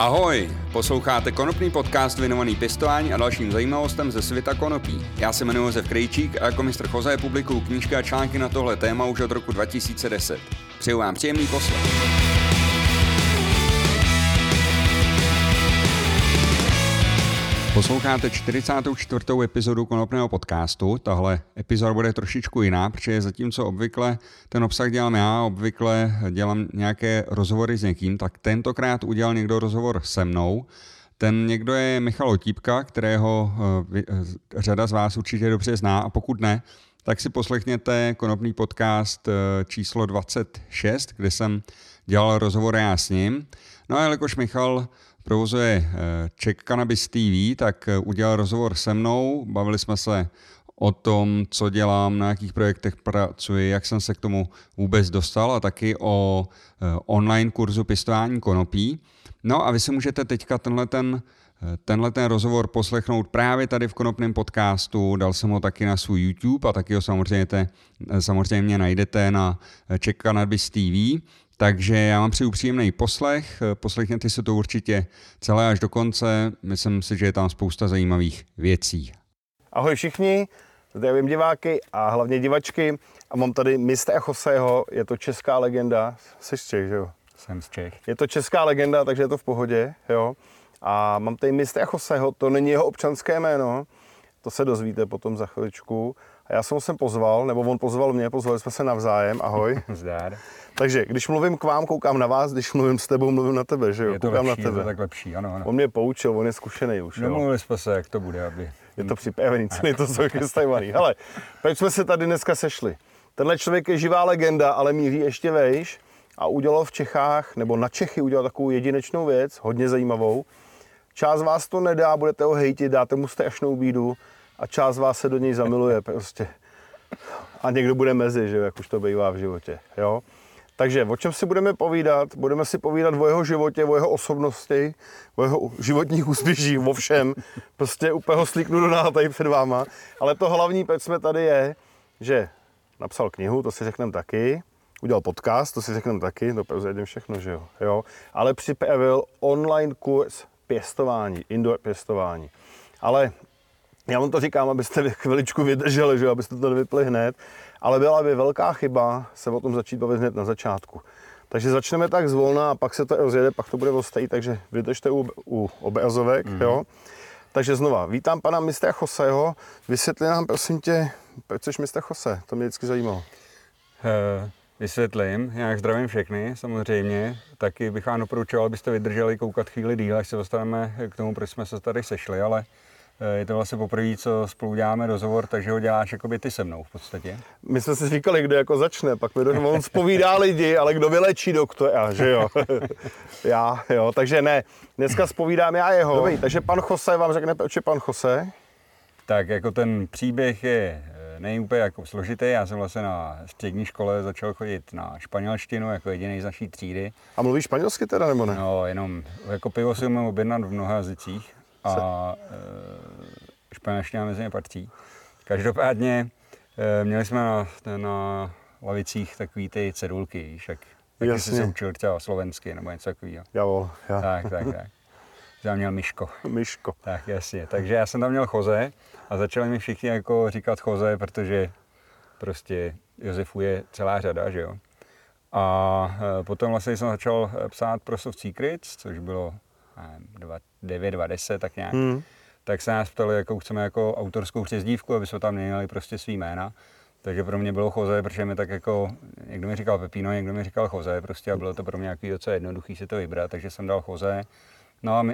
Ahoj, posloucháte konopný podcast věnovaný pěstování a dalším zajímavostem ze světa konopí. Já se jmenuji Josef Krejčík a jako mistr Choze publikuju knížky a články na tohle téma už od roku 2010. Přeju vám příjemný poslech. Posloucháte 44. epizodu Konopného podcastu. Tahle epizoda bude trošičku jiná, protože zatímco obvykle ten obsah dělám já, obvykle dělám nějaké rozhovory s někým, tak tentokrát udělal někdo rozhovor se mnou. Ten někdo je Michal Otípka, kterého eh, eh, řada z vás určitě dobře zná a pokud ne, tak si poslechněte konopný podcast eh, číslo 26, kde jsem dělal rozhovor já s ním. No a jelikož Michal provozuje eh, Czech Cannabis TV, tak eh, udělal rozhovor se mnou, bavili jsme se o tom, co dělám, na jakých projektech pracuji, jak jsem se k tomu vůbec dostal a taky o eh, online kurzu pěstování konopí. No a vy si můžete teďka tenhle ten Tenhle ten rozhovor poslechnout právě tady v Konopném podcastu, dal jsem ho taky na svůj YouTube a taky ho samozřejmě, samozřejmě najdete na Czech Cannabis TV. Takže já vám přeju příjemný poslech, poslechněte si to určitě celé až do konce, myslím si, že je tam spousta zajímavých věcí. Ahoj všichni, zdravím diváky a hlavně divačky a mám tady mistra Joseho, je to česká legenda, jsi z Čech, že jo? Jsem z Čech. Je to česká legenda, takže je to v pohodě, jo? A mám tady mistra Joseho, to není jeho občanské jméno, to se dozvíte potom za chviličku. A já jsem ho sem pozval, nebo on pozval mě, pozvali jsme se navzájem, ahoj. Zdár. Takže když mluvím k vám, koukám na vás, když mluvím s tebou, mluvím na tebe, že jo? Je to koukám lepší, na tebe. Je to tak lepší, ano, ano. On mě poučil, on je zkušený už. Domluvili jsme se, jak to bude, aby... Je to připravený, celý to jsou chystajmaný. Hele, proč jsme se tady dneska sešli? Tenhle člověk je živá legenda, ale míří ještě vejš a udělal v Čechách, nebo na Čechy udělal takovou jedinečnou věc, hodně zajímavou. Část vás to nedá, budete ho hejtit, dáte mu strašnou bídu a část vás se do něj zamiluje prostě. A někdo bude mezi, že jak už to bývá v životě, jo. Takže o čem si budeme povídat? Budeme si povídat o jeho životě, o jeho osobnosti, o jeho životních úspěších, o všem. Prostě úplně ho slíknu do náha tady před váma. Ale to hlavní, proč jsme tady je, že napsal knihu, to si řekneme taky, udělal podcast, to si řekneme taky, to prozradím všechno, že jo. jo. Ale připravil online kurz pěstování, indoor pěstování. Ale já vám to říkám, abyste chviličku vydrželi, že abyste to nevypli hned ale byla by velká chyba se o tom začít bavit hned na začátku. Takže začneme tak zvolna a pak se to rozjede, pak to bude ostají, takže vydržte u, u obrazovek, mm-hmm. jo. Takže znova, vítám pana mistra Choseho. Vysvětli nám, prosím tě, proč jsi mistr Chose? To mě vždycky zajímalo. Uh, vysvětlím, já zdravím všechny, samozřejmě. Taky bych vám doporučoval, abyste vydrželi koukat chvíli díl, až se dostaneme k tomu, proč jsme se tady sešli, ale je to vlastně poprvé, co spolu děláme rozhovor, takže ho děláš jako by ty se mnou v podstatě. My jsme si říkali, kdo jako začne, pak mi on zpovídá lidi, ale kdo vylečí doktora, že jo? já, jo, takže ne, dneska zpovídám já jeho. Dobrý, takže pan Jose vám řekne, proč je pan Jose? Tak jako ten příběh je eh, není úplně jako složitý. Já jsem vlastně na střední škole začal chodit na španělštinu jako jediný z naší třídy. A mluvíš španělsky teda nebo ne? No, jenom jako pivo si umím objednat v mnoha jazycích a e, španělština mezi ně patří. Každopádně e, měli jsme na, na lavicích takový ty cedulky, víš, jak taky Jasně. jsi se učil třeba slovensky nebo něco takového. Jo, já. Tak, tak, tak. Tam měl Myško. Myško. Tak, jasně. Takže já jsem tam měl Choze a začali mi všichni jako říkat Choze, protože prostě Josefu je celá řada, že jo. A e, potom vlastně jsem začal psát pro Soft Secrets, což bylo 9, 20, tak nějak. Hmm. Tak se nás ptali, jakou chceme jako autorskou přezdívku, aby jsme tam měli prostě svý jména. Takže pro mě bylo Choze, protože mi tak jako, někdo mi říkal Pepino, někdo mi říkal Choze, prostě a bylo to pro mě nějaký docela jednoduchý si to vybrat, takže jsem dal Choze. No a uh,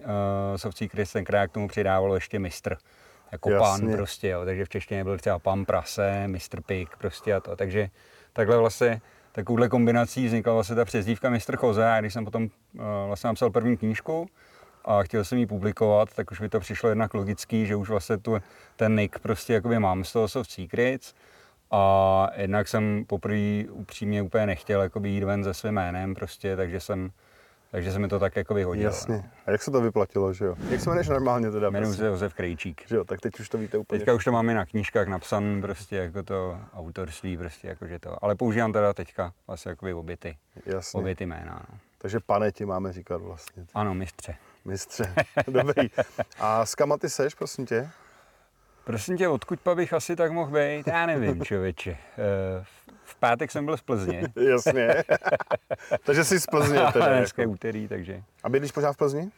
Sovcí Chris tenkrát k tomu přidávalo ještě mistr, jako Jasně. pan prostě, jo, takže v češtině byl třeba pan prase, mistr pik prostě a to, takže takhle vlastně takovouhle kombinací vznikla vlastně ta přezdívka mistr Choze a když jsem potom uh, vlastně napsal první knížku, a chtěl jsem ji publikovat, tak už mi to přišlo jednak logický, že už vlastně tu, ten nick prostě jakoby mám z toho Soft Secrets a jednak jsem poprvé upřímně úplně nechtěl jakoby jít ven se svým jménem prostě, takže jsem takže se mi to tak jako vyhodilo. Jasně. A jak se to vyplatilo, že jo? Jak se jmenuješ normálně teda? Jmenuji prostě? se Josef Krejčík. Že jo, tak teď už to víte úplně. Teďka už to máme na knížkách napsan prostě jako to autorství, prostě jako že to. Ale používám teda teďka vlastně jako obě ty, Jasně. obě ty jména. No. Takže pane ti máme říkat vlastně. Ano, mistře. Mistře, dobrý. A s kama ty seš, prosím tě? Prosím tě, odkud pa bych asi tak mohl být? Já nevím, člověče. Eh, v pátek jsem byl z Plzně. Jasně. takže jsi z Plzně teda. Dneska je jako. úterý, takže. A bydlíš pořád v Plzni? Uh,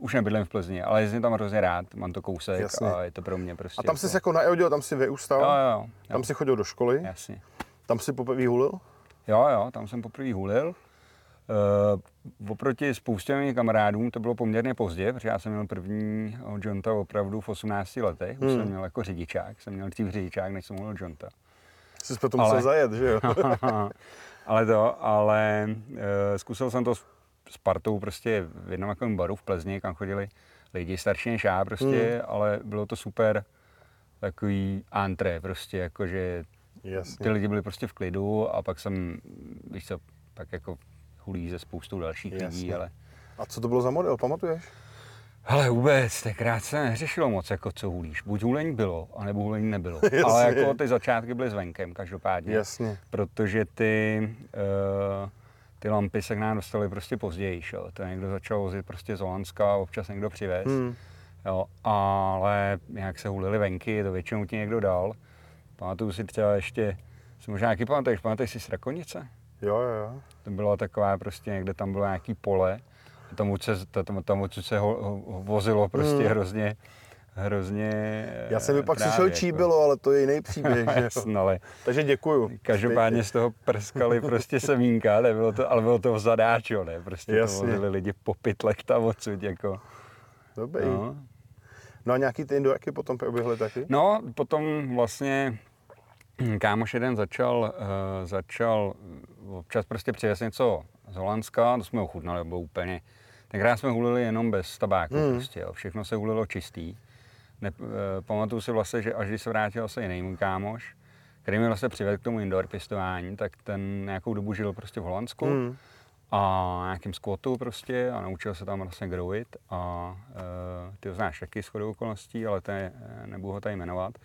už nebydlím v Plzni, ale jezdím tam hrozně rád, mám to kousek Jasně. a je to pro mě prostě. A tam jako... jsi jako naeodil, tam si vyústal? Jo, jo, jo. Tam jsi chodil do školy? Jasně. Tam si poprvé hulil? Jo, jo, tam jsem poprvé hulil. Uh, oproti spoustě mých kamarádům to bylo poměrně pozdě, protože já jsem měl první Jonta opravdu v 18 letech. Už Hmm. jsem měl jako řidičák, jsem měl dřív řidičák, než jsem hulil Jonta. Jsi to musel Ale- zajet, že jo? ale to, ale uh, zkusil jsem to s, s partou prostě v jednom takovém baru v Plzni, kam chodili lidi starší než já prostě, Hmm. ale bylo to super takový antré prostě, jakože ty Jasně. lidi byli prostě v klidu a pak jsem, víš co, pak jako hulí ze spoustou dalších lidí, Jasně. ale A co to bylo za model, pamatuješ? ale vůbec, tenkrát se neřešilo moc, jako co hulíš. Buď hulení bylo, anebo hulení nebylo. Jasně. ale jako ty začátky byly s venkem, každopádně. Jasně. Protože ty, uh, ty lampy se k nám dostaly prostě později, jo. To někdo začal vozit prostě z Holandska, občas někdo přivez. Hmm. Jo, ale jak se hulili venky, to většinou ti někdo dal. Pamatuju si třeba ještě, si možná nějaký pamatuješ, pamatuješ si Strakonice? Jo, jo, jo. To byla taková prostě, někde tam bylo nějaký pole, a tam se, tam, tam se ho, ho, vozilo prostě Hmm. hrozně, hrozně Já jsem mi pak právě slyšel, čí jako- bylo, ale to je jiný příběh, že jo? Jasně, ale Takže děkuju. každopádně z toho prskali prostě semínka, nebylo to, ale bylo to v zadáčo, ne? Prostě Jasně. to vozili lidi po pytlech tam odsud, jako. Dobrý. No. No. no a nějaký ty indojaky potom proběhly taky? No, potom vlastně hm, kámoš jeden začal, uh, začal občas prostě přivez něco z Holandska, to jsme ochutnali, bylo úplně, tenkrát jsme hulili jenom bez tabáku Hmm. prostě, jo. všechno se hulilo čistý. Ne, uh, pamatuju si vlastně, že až když se vrátil zase jiný můj kámoš, který mi vlastně přivedl k tomu indoor pěstování, tak ten nějakou dobu žil prostě v Holandsku Hmm. a nějakým squatu prostě a naučil se tam vlastně growit a uh, ty ho znáš taky s chodou okolností, ale to je, eh, nebudu ho tady jmenovat.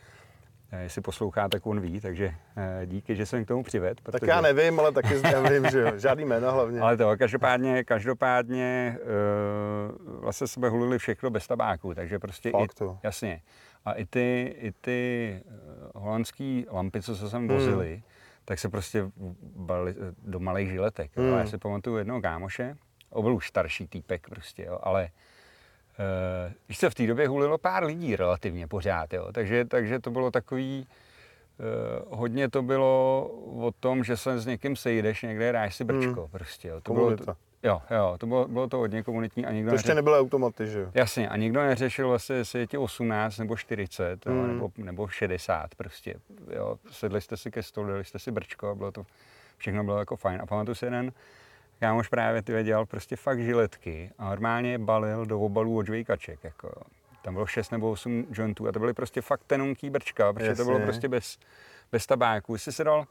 Eh, Jestli poslouchá, tak on ví, takže eh, díky, že jsem k tomu přived. Tak já nevím, ale taky já vím, že jo. Žádný jména hlavně. Ale to, každopádně, každopádně uh, vlastně jsme hulili všechno bez tabáku, takže prostě Fakt i, to. jasně. A i ty, i ty holandský lampy, co se sem Hmm. vozili, tak se prostě balili eh, do malých žiletek. Hmm. Já si pamatuju jednoho kámoše, on byl už starší týpek prostě, jo, ale víš co, v té době hulilo pár lidí relativně pořád, jo. Takže, takže to bylo takový, uh, hodně to bylo o tom, že se s někým sejdeš někde, dáš si brčko hmm. prostě, jo. To bylo, Komunita. jo, jo, to bylo, bylo to hodně komunitní a nikdo To ještě neře- nebyly automaty, že jo? Jasně, a nikdo neřešil vlastně, jestli je ti 18 nebo 40, jo, Hmm. nebo, nebo 60 prostě, jo. Sedli jste si ke stolu, dali jste si brčko a bylo to, všechno bylo jako fajn. A pamatuju si jeden kámoš právě ty dělal prostě fakt žiletky a normálně je balil do obalů od žvejkaček, jako jo. Tam bylo 6 nebo 8 jointů a to byly prostě fakt tenunký brčka, protože to bylo Jasně. prostě bez, bez tabáku. Jsi si dal,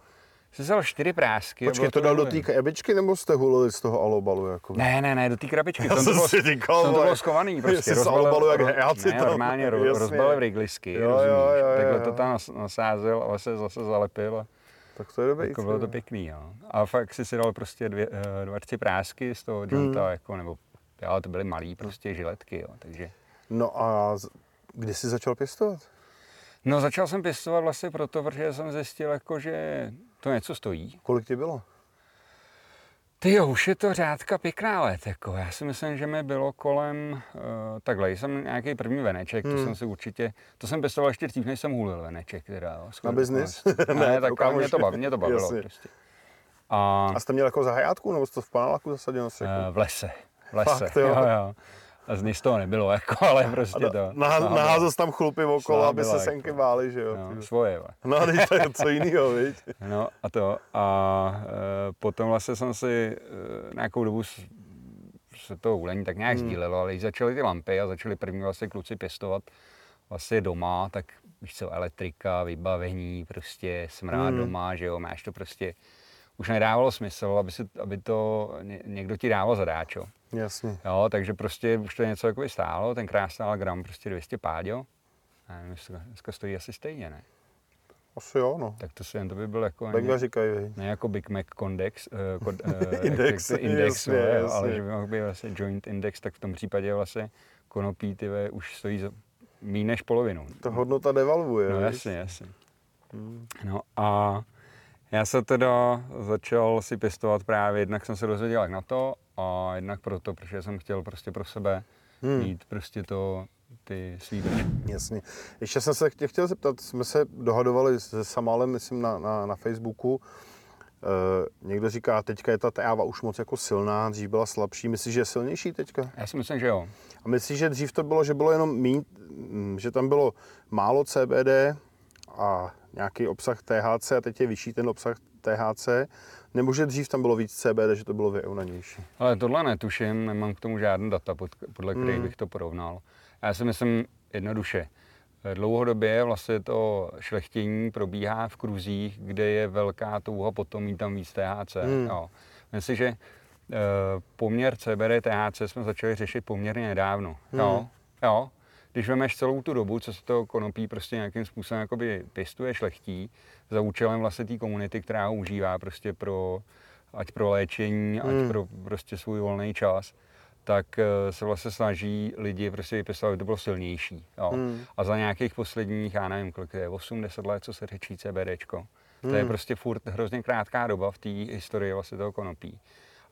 jsi si dal čtyři prásky. Počkej, to dal do té krabičky, nebo jste hulili z toho alobalu? Jako? Ne, ne, ne, do té krabičky. Já Tam to jsem bylo, si říkal, tam to bylo schovaný prostě. z alobalu jak hejáci ne, tam, normálně ro, jasně. rozbalil riglisky, Jo, jo, rozumíš? jo, jo, Takhle jo. to tam nas- nasázel a se zase zalepil. A Tak to je dobrý. jako bylo to pěkný, jo. A fakt si si dal prostě dvě, eh, dva, tři prásky z toho Hmm. jako, nebo jo, to byly malý prostě žiletky, jo, takže. No a kdy jsi začal pěstovat? No začal jsem pěstovat vlastně proto, protože jsem zjistil, jako, že to něco stojí. Kolik ti bylo? Ty jo, už je to řádka pěkná let, jako. Já si myslím, že mi bylo kolem, uh, takhle, jsem nějaký první veneček, hmm. to jsem si určitě, to jsem pěstoval ještě dřív, než jsem hulil veneček, teda, jo. Na biznis? okolností. Ne, ne, tak ale mě to, bav, mě to bavilo Jasně. prostě. A A jste měl jako zahajátku, nebo jste to v paneláku zasadil na uh, v lese, v lese, Fakt, jo? jo, jo. A z nic toho nebylo, jako, ale prostě A to. na, naházel tam chlupy okolo, aby se byla, senky jako. bály, že jo? No, svoje, vole. No, teď to je co jiného, viď? No a to. A e, potom vlastně jsem si e, nějakou dobu se to hulení tak nějak Hmm. sdílelo, ale když začaly ty lampy a začali první vlastně kluci pěstovat vlastně doma, tak víš co, elektrika, vybavení, prostě smrát Hmm. doma, že jo, máš to prostě, už nedávalo smysl, aby, si, aby to ně, někdo ti dával zadáčo. Jasně. Jo, takže prostě už to něco jako stálo, tenkrát stál gram prostě 200 páďo. A nevím, to dneska stojí asi stejně, ne? Asi jo, no. Tak to si jen to by byl jako... Tak ne, říkají, ne jako Big Mac Condex, uh, kod, uh, Index, index jasně, jo, jasně. ale že by mohl být vlastně joint index, tak v tom případě vlastně konopí ty už stojí za méně než polovinu. Ta hodnota devalvuje, No jasně, jasně. No a já se teda začal si pěstovat právě, jednak jsem se dozvěděl jak na to a jednak proto, protože jsem chtěl prostě pro sebe Hmm. mít prostě to, ty svý. Jasně. Ještě jsem se tě chtěl zeptat, jsme se dohadovali se Samálem, myslím, na, na, na Facebooku. E, někdo říká, teďka je ta tráva už moc jako silná, dřív byla slabší. Myslíš, že je silnější teďka? Já si myslím, že jo. A myslíš, že dřív to bylo, že bylo jenom mít, že tam bylo málo CBD a nějaký obsah THC a teď je vyšší ten obsah THC, nebo že dřív tam bylo víc CBD, že to bylo vyrovnanější? Ale tohle netuším, nemám k tomu žádné data, pod, podle kterých Hmm. bych to porovnal. Já si myslím jednoduše. Dlouhodobě vlastně to šlechtění probíhá v kruzích, kde je velká touha potom mít tam víc THC. Hmm. Jo. Myslím si, že eh, poměr CBD THC jsme začali řešit poměrně nedávno. Jo. Hmm. Jo. Když vemeš celou tu dobu, co se to konopí prostě nějakým způsobem jakoby pěstuje, šlechtí, za účelem vlastně té komunity, která ho užívá prostě pro, ať pro léčení, ať Hmm. pro prostě svůj volný čas, tak eh, se vlastně snaží lidi prostě vypěstovat, aby to bylo silnější. Jo. Hmm. A za nějakých posledních, já nevím, kolik je, 8-10 let, co se řečí CBDčko. To je Hmm. prostě furt hrozně krátká doba v té historii vlastně toho konopí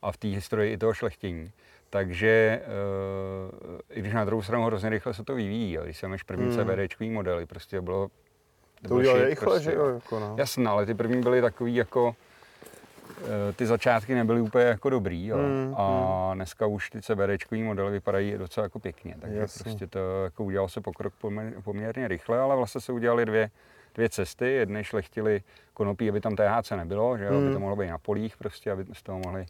a v té historii i toho šlechtění. Takže uh, i když na druhou stranu hrozně rychle se to vyvíjí, jo. když jsem máš první Hmm. hmm. CBDčkový modely, prostě bylo... To udělali rychle, prostě, že jo? Jako no. Jasně, ale ty první byly takový jako, eh, ty začátky nebyly úplně jako dobrý, jo. Hmm, a dneska už ty CBDčkový modely vypadají docela jako pěkně, takže Jasně. prostě to jako udělal se pokrok poměr- poměrně rychle, ale vlastně se udělali dvě, dvě cesty, jedny šlechtili konopí, aby tam THC nebylo, že jo, aby Hmm. to mohlo být na polích prostě, aby z toho mohli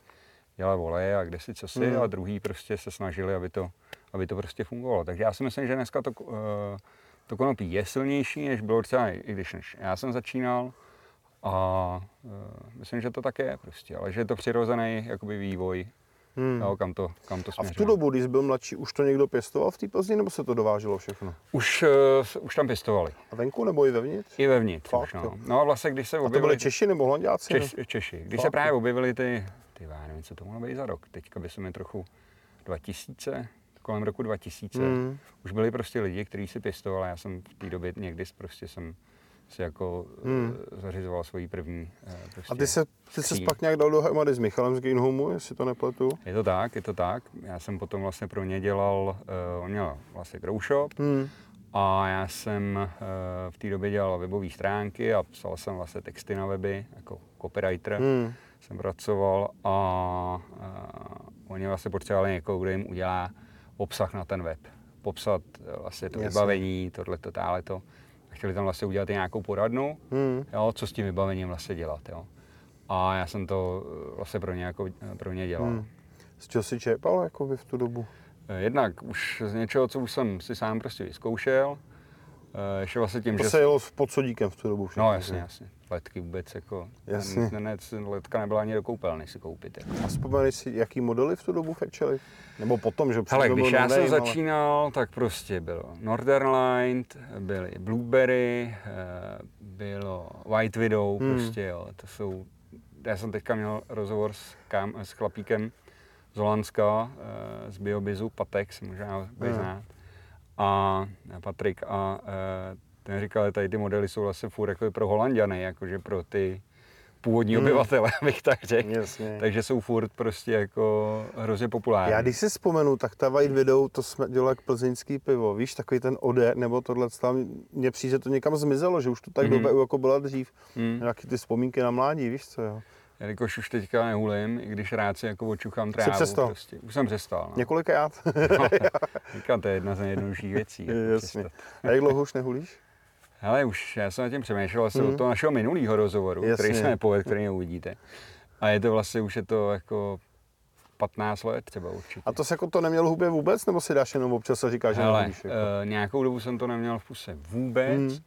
dělat voleje a kde si co si, Hmm. a druhý prostě se snažili, aby to, aby to prostě fungovalo. Takže já si myslím, že dneska to, eh, to konopí je silnější, než bylo třeba, i když než já jsem začínal. A uh, myslím, že to tak je prostě, ale že je to přirozený jakoby vývoj, Hmm. jo, kam to, kam to A v tu směřuje. dobu, když byl mladší, už to někdo pěstoval v té Plzni, nebo se to dováželo všechno? Už, uh, už tam pěstovali. A venku nebo i vevnitř? I vevnitř. Fakt, už, no. no a vlastně, když se A to objevili... byli Češi nebo Holanděci? Češ, Češi. Když Fakt, se právě jo. objevili ty, ty já nevím, co to mohlo být za rok, teďka by se mi trochu 2000, kolem roku 2000, Hmm. už byli prostě lidi, kteří si pěstovali, já jsem v té době někdy prostě jsem si jako Hmm. hmm. zařizoval svoji první eh, prostě A ty se, ty se pak nějak dal dohromady s Michalem z Greenhomu, jestli to nepletu? Je to tak, je to tak. Já jsem potom vlastně pro ně dělal, uh, on měl vlastně grow shop Hmm. a já jsem uh, v té době dělal webové stránky a psal jsem vlastně texty na weby jako copywriter. Hmm. Jsem pracoval a uh, oni vlastně potřebovali někoho, kdo jim udělá obsah na ten web. Popsat eh, vlastně to Jasně. vybavení, tohleto, táhleto. A chtěli tam vlastně udělat i nějakou poradnu, Hmm. jo, co s tím vybavením vlastně dělat. Jo. A já jsem to eh, vlastně pro ně, jako, pro ně dělal. Hmm. Z čeho jsi čerpal jakoby v tu dobu? Eh, Jednak už z něčeho, co už jsem si sám prostě vyzkoušel, eh, ještě vlastně tím, To že... se jelo s podsodíkem v tu dobu všechno. No jasně, jasně. Letky vůbec jako... Jasně. Ne, ne, letka nebyla ani do koupelny si koupit. Jako. A vzpomeneš si, jaký modely v tu dobu fetchili? Nebo potom, že Hele, když já jsem ale- začínal, tak prostě bylo Northern Light, byly Blueberry, eh, bylo White Widow, Hmm. prostě jo, to jsou... Já jsem teďka měl rozhovor s, kam, s chlapíkem z Holandska, eh, z Biobizu, Patex, možná ho bude Hmm. znát, a Patrik, a eh, ten říkal, že tady ty modely jsou vlastně furt jako pro Holandiany, jakože pro ty původní Hmm. obyvatele, bych tak řekl. Jasně. Takže jsou furt prostě jako hrozně populární. Já když si vzpomenu, tak ta White Widow, to jsme dělali jak plzeňský pivo, víš, takový ten ode, nebo tohle, tam mně přijde, že to někam zmizelo, že už to tak Mhm. mm-hmm. jako byla dřív. Hmm. Nějaký ty vzpomínky na mládí, víš co, jo. Jelikož už teďka nehulím, i když rád si jako očuchám trávu. přestal? Prostě. Už jsem přestal. No. Několikrát. Říkám, to je jedna z nejjednodušších věcí. Jako Jasně. přestat. A jak dlouho už nehulíš? Hele, už já jsem nad tím přemýšlel asi Mhm. od toho našeho minulého rozhovoru, Jasně. který se nepovedl, který neuvidíte. A je to vlastně, už je to jako 15 let třeba určitě. A to se jako to neměl hubě vůbec, nebo si dáš jenom občas a říkáš, že Hele? Jako? uh, nějakou dobu jsem to neměl v puse vůbec Mhm.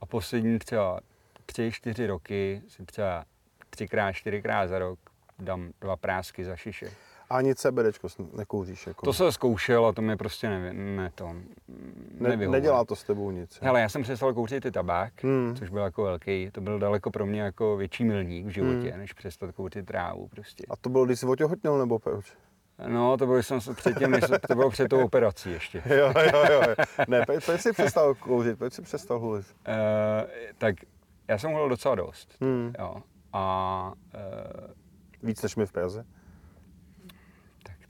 a poslední třeba tři, čtyři roky si třeba třikrát, čtyřikrát za rok dám dva prásky za šiše. Ani CBDčko s- nekouříš. Jako. To se zkoušel a to mi prostě ne, ne to, ne, nedělá to s tebou nic. Hele, já jsem přestal kouřit i tabák, Hmm. což byl jako velký, to byl daleko pro mě jako větší milník v životě, Hmm. než přestat kouřit trávu prostě. A to bylo, když jsi otěhotněl, nebo proč? No, to bylo, jsem se předtím, než se- to bylo před tou operací ještě. Jo, jo, jo. Ne, proč, jsi přestal kouřit? Proč jsi přestal hulit? Uh, tak já jsem hulil docela dost, Hmm. jo. A uh, Víc než my v Praze?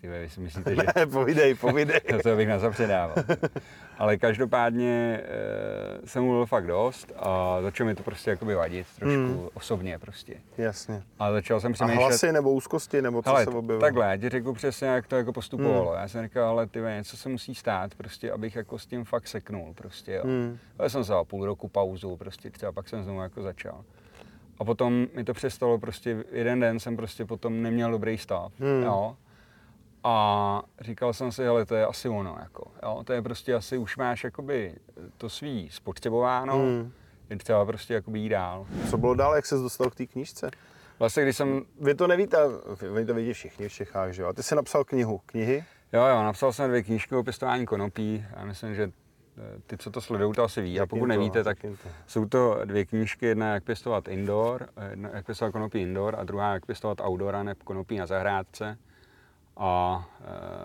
Ty vy si myslíte, že Ne, povídej, povídej. to bych nezapředával. Ale každopádně uh, jsem mluvil fakt dost a začalo mi to prostě jakoby vadit trošku Hmm. osobně prostě. Jasně. A začal jsem A přemýšlet... hlasy nebo úzkosti, nebo co Hele, se objevilo? takhle, já ti řeknu přesně, jak to jako postupovalo. Hmm. Já jsem říkal, ale ty něco se musí stát, prostě, abych jako s tím fakt seknul, prostě, jo. Hmm. Já jsem se dal půl roku pauzu, prostě třeba pak jsem znovu jako začal. A potom mi to přestalo, prostě jeden den jsem prostě potom neměl dobrý stav, Hmm. jo. A říkal jsem si, hele, to je asi ono, jako, jo. To je prostě asi, už máš jakoby to svý spotřebováno, Hmm. je třeba prostě jakoby jít dál. Co bylo dál, jak ses dostal k té knížce? Vlastně, když jsem Vy to nevíte, vy to vidí všichni v Čechách, že jo? A ty jsi napsal knihu. Knihy? Jo, jo, napsal jsem dvě knížky o pěstování konopí a myslím, že eh, ty, co to sledují, to asi ví. A pokud nevíte, tak jsou to dvě knížky, jedna jak pěstovat indoor, eh, jedna jak pěstovat konopí indoor a druhá jak pěstovat outdoor a ne konopí na zahrádce. A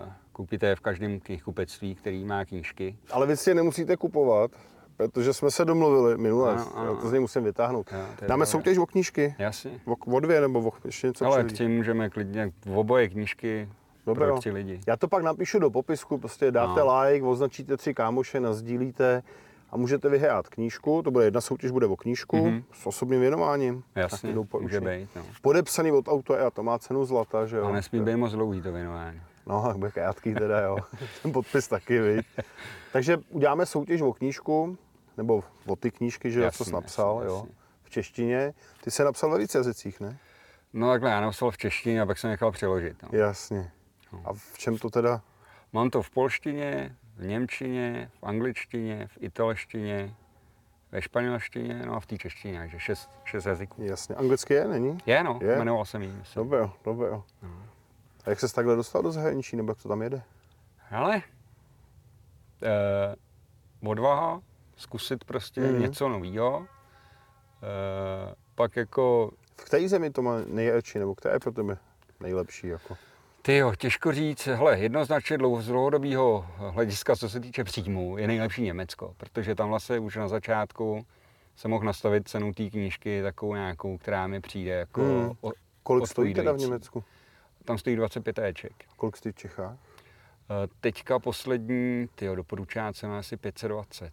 e, koupíte je v každém knihkupectví, který má knížky. Ale vy si je nemusíte kupovat, protože jsme se domluvili minule, Ano, ano, to z něj musím vytáhnout. Jo, Dáme soutěž o knížky? Jasně. O, o dvě nebo o ještě něco Ale přijde? k tím můžeme klidně v oboje knížky Dobré, pro jo. tři lidi. Já to pak napíšu do popisku, prostě dáte No. like, označíte tři kámoše, nazdílíte a můžete vyhrát knížku, to bude jedna soutěž, bude o knížku Mhm. s osobním věnováním. Jasně, může být. No. Podepsaný od autora a to má cenu zlata, že jo? A nesmí být moc dlouhý to věnování. No, tak bude krátký teda, jo. Ten podpis taky, viď. Takže uděláme soutěž o knížku, nebo o ty knížky, že jo, co jsi napsal, jasně, jo. jasně. V češtině. Ty jsi napsal ve víc jazycích, ne? No takhle, já napsal v češtině a pak jsem nechal přeložit. No. Jasně. A v čem to teda? Mám to v polštině, v němčině, v angličtině, v italštině, ve španělštině, no a v té češtině, takže šest, šest jazyků. Jasně. Anglicky je, není? Je, no, Je? jmenoval jsem jí. myslím. Dobré, dobré. A jak se takhle dostal do zahraničí, nebo jak to tam jede? Hele, eh, odvaha, zkusit prostě Mhm. něco nového. Eh, pak jako, V které zemi to má nejradši, nebo která je pro tebe nejlepší? Jako? Ty jo, těžko říct, hele, jednoznačně dlouho, z dlouhodobého hlediska, co se týče příjmů, je nejlepší Německo, protože tam vlastně už na začátku jsem mohl nastavit cenu té knížky takovou nějakou, která mi přijde jako Hmm. o, Kolik stojí teda v. Německu? Tam stojí 25 éček. Kolik stojí v Čechách? Eh, Teďka poslední, tyjo, doporučená cena asi 520.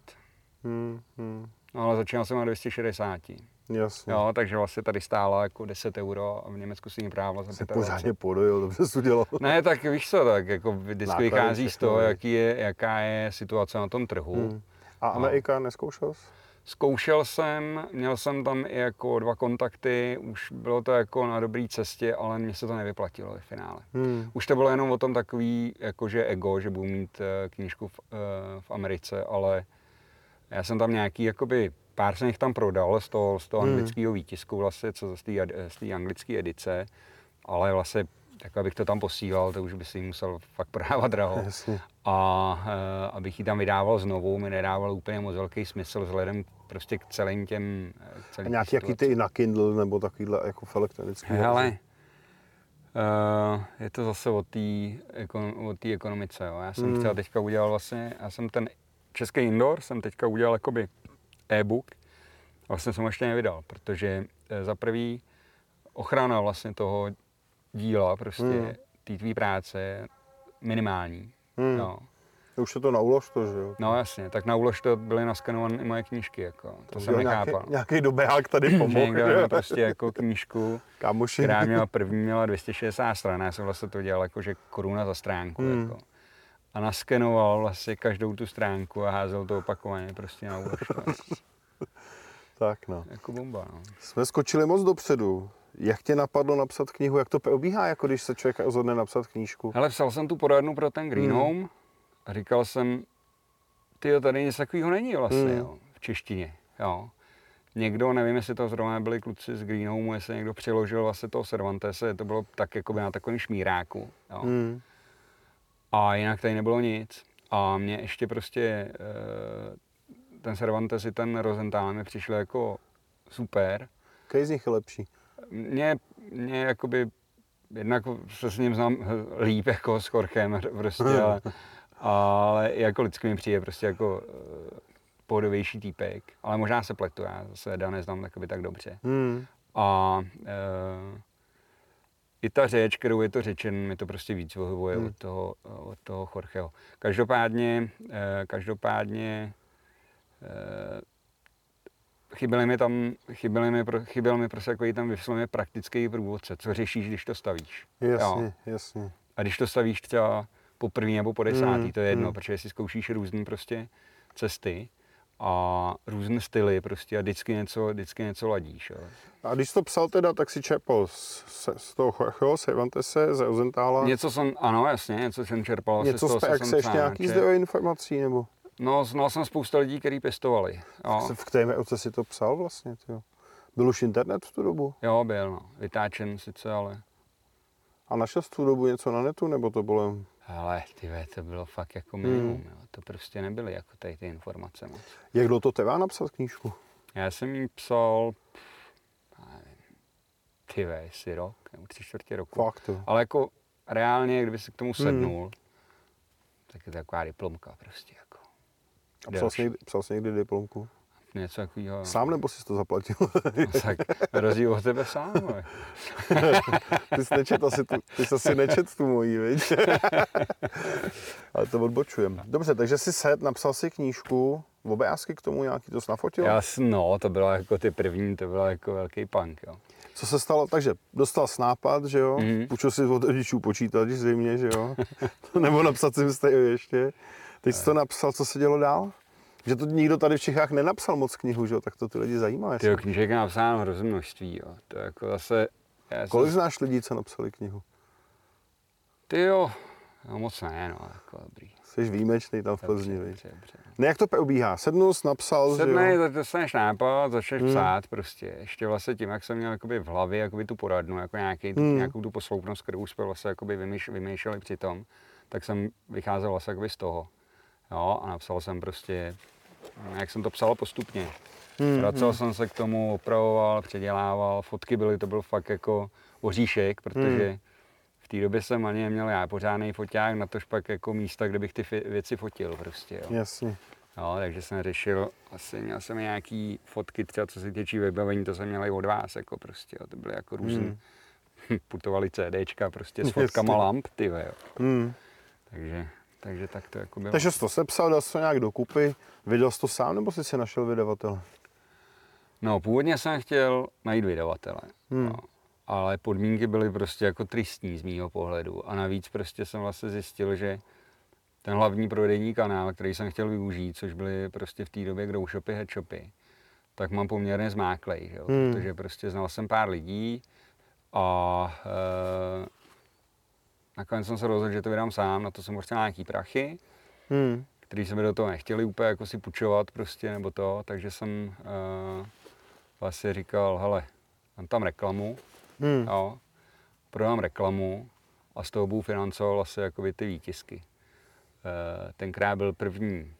Hmm, hmm. No ale začínal jsem na 260. Jasně. Jo, takže vlastně tady stála jako 10 euro a v Německu si ji právila za Jsi 25. pořádně podojil, dobře jsi udělal. Ne, tak víš co, tak jako vždycky vychází z toho, jaký je, jaká je situace na tom trhu. Hmm. A Amerika neskoušel jsi? Zkoušel jsem, měl jsem tam i jako dva kontakty, už bylo to jako na dobré cestě, ale mně se to nevyplatilo ve finále. Hmm. Už to bylo jenom o tom takový, jakože ego, že budu mít eh, knížku v, eh, v Americe, ale já jsem tam nějaký, jakoby, pár jsem jich tam prodal z toho, z toho Hmm. anglického výtisku, vlastně, co z té z té anglické edice, ale vlastně, tak abych to tam posílal, to už by si musel fakt prodávat draho. Jasně. A eh, abych ji tam vydával znovu, mi nedával úplně moc velký smysl vzhledem prostě k celým těm... eh, k celý A nějaký jaký ty na Kindle nebo takovýhle jako v elektronický Hele, uh, je to zase o té ekon, ekonomice. Jo. Já jsem Hmm. chtěl teďka udělat vlastně, já jsem ten český indoor jsem teďka udělal jakoby e-book. Vlastně jsem ho ještě nevydal, protože eh, za prvý ochrana vlastně toho díla, prostě Hmm. té tvý práce minimální. Hmm. Jo. Už je to na ulož to, že jo? No jasně, tak na úlož to byly naskenované i moje knížky, jako. to jsem Udělal nechápal. Nějaký, nějaký dobeák tady pomohl. někdo měl prostě jako knížku, Kámoši. která měla první měla 260 stran, já jsem vlastně to dělal jako, že koruna za stránku. Hmm. Jako. A naskenoval vlastně každou tu stránku a házel to opakovaně prostě na úlož. Tak no. jako bomba, no. Jsme skočili moc dopředu. Jak tě napadlo napsat knihu? Jak to probíhá, jako když se člověk rozhodne napsat knížku? Hele, psal jsem tu poradnu pro ten Green Hmm. Home a říkal jsem, ty tady nic takového není vlastně, Hmm. jo, v češtině, jo. někdo, nevím, jestli to zrovna byli kluci z Green Homeu, jestli někdo přiložil vlastně toho Cervantese, to bylo tak jako by na takovém šmíráku. Jo. Hmm. A jinak tady nebylo nic. A mě ještě prostě eh, ten Cervantes i ten Rosenthal mi přišel jako super. Který z nich je lepší? Mě, mě jakoby, jednak se s ním znám líp jako s Chorchem prostě, ale, ale jako lidsky mi přijde prostě jako eh, pohodovější týpek, ale možná se pletu, já zase Eda neznám takoby tak dobře. Hmm. A e, i ta řeč, kterou je to řečen, mi to prostě víc vyhovuje Hmm. od toho, od toho Jorgeho. Každopádně, e, každopádně e, chyběly mi tam, chyběly mi, pro- chyběl mi prostě takový tam vysloveně praktický průvodce, co řešíš, když to stavíš. Jasně, Jo. jasně. A když to stavíš třeba po první nebo po desátý, Mm, to je jedno, mm. protože si zkoušíš různé prostě cesty a různé styly prostě a vždycky něco, vždycky něco ladíš. Jo. A když jsi to psal teda, tak si čerpal z, z, z toho Jorgeho, Cervantese, ze Rosentála. Něco jsem, ano jasně, něco jsem čerpal Něco z toho, z jsem se ještě nějaký zdroj informací, nebo No, znal jsem spousta lidí, kteří pestovali. Jo, v kterém roce si to psal vlastně? Tyjo? Byl už internet v tu dobu? jo byl, no. Vytáčen sice, ale... A našel jsi v tu dobu něco na netu, nebo to bylo... Ale ty ve, to bylo fakt jako Hmm. minimum, jo. To prostě nebyly jako tady ty informace moc. Jak dlouho to trvá napsat knížku? Já jsem jí psal, ty ve, jestli rok, nebo tři čtvrtě roku. Fakt, jo. Ale jako reálně, kdyby si k Hmm. tomu sednul, tak je to taková diplomka prostě jako. A psal jsi, někdy, psal jsi někdy diplomku? Něco takového. Sám nebo jsi to zaplatil? Tak rozdíl od tebe sám, ty jsi nečet asi tu, ty jsi asi nečet tu mojí, viď? Ale to odbočujem. Dobře, takže jsi set, napsal si knížku, obrázky k tomu nějaký, to jsi nafotil? Já, no, to bylo jako ty první, to bylo jako velký punk, jo. Co se stalo? Takže dostal jsi nápad, že jo? Mhm. Mm. Půjčil si od rodičů počítač zřejmě, že jo? Nebo napsat si jste ještě. Teď jsi to napsal, co se dělo dál? Že to nikdo tady v Čechách nenapsal moc knihu, že jo? Tak to ty lidi zajímá. Ty jestli- knížek je napsáno hrozně množství, jo. To je jako zase... Já Kolik jsem, znáš lidí, co napsali knihu? ty jo, no moc ne, no, jako dobrý. Jsi výjimečný tam v Plzni, Dobře, dobře. Ne, jak to probíhá? Sednul jsi, napsal, že Sednej, jo? dostaneš nápad, začneš Hmm. psát prostě. Ještě vlastně tím, jak jsem měl jakoby v hlavě jakoby tu poradnu, jako nějaký, Hmm. nějakou tu posloupnost, kterou jsme vlastně jakoby vymýš, vymýšleli při tom, tak jsem vycházel vlastně jakoby z toho. Jo, a napsal jsem prostě, jak jsem to psal postupně. Hmm, Vracel jsem se k tomu, opravoval, předělával, fotky byly, to byl fakt jako oříšek, protože Hmm. v té době jsem ani neměl já pořádný foťák, na tož pak jako místa, kde bych ty věci fotil prostě, jo. Jasně. Jo, takže jsem řešil, asi měl jsem nějaký fotky třeba, co se týče vybavení, to jsem měl i od vás, jako prostě, jo. to byly jako různý, Hmm. putovali CDčka prostě s Jasně. fotkama lamp, ty jo. Hmm. Takže, takže tak to jako bylo. Takže jsi to sepsal, dal jsi to nějak dokupy, vydal jsi to sám, nebo jsi si našel vydavatele? No, původně jsem chtěl najít vydavatele, Hmm. jo. ale podmínky byly prostě jako tristní z mýho pohledu a navíc prostě jsem vlastně zjistil, že ten hlavní prodejní kanál, který jsem chtěl využít, což byly prostě v té době grow shopy, head shopy, tak mám poměrně zmáklej, že jo? Hmm. protože prostě znal jsem pár lidí a e, nakonec jsem se rozhodl, že to vydám sám, na to jsem potřeboval nějaký prachy, Hmm. který se mi do toho nechtěli úplně jako si půjčovat prostě nebo to, takže jsem uh, vlastně říkal, hele, mám tam reklamu, Hmm. jo, prodám reklamu a z toho budu financovat vlastně jakoby ty výtisky. Uh, tenkrát byl první,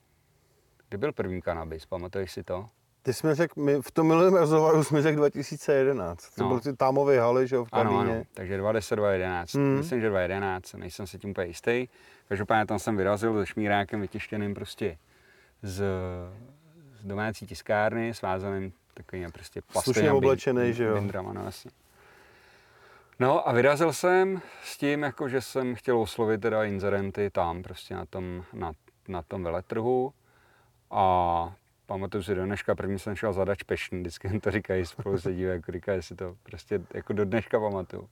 kdy byl první kanabis, pamatuješ si to? Ty jsi mi řekl, my v tom minulém rozhovoru jsme řekl 2011. To No. byl ty támové haly, že jo, v Ano, Karlíně. ano, takže 2010, 2011. Hmm. Myslím, že 2011, nejsem si tím úplně jistý. Každopádně tam jsem vyrazil se šmírákem vytištěným prostě z, z domácí tiskárny, svázaným takovým prostě plastovým oblečenej, že jo? Bindrama, no jasně. No a vyrazil jsem s tím, jako že jsem chtěl oslovit teda inzerenty tam prostě na tom, na, na tom veletrhu a pamatuju si do dneška, první jsem šel za Dutch Passion, vždycky jim to říkají, spolu se dívají, jako říkají si to prostě jako do dneška pamatuju.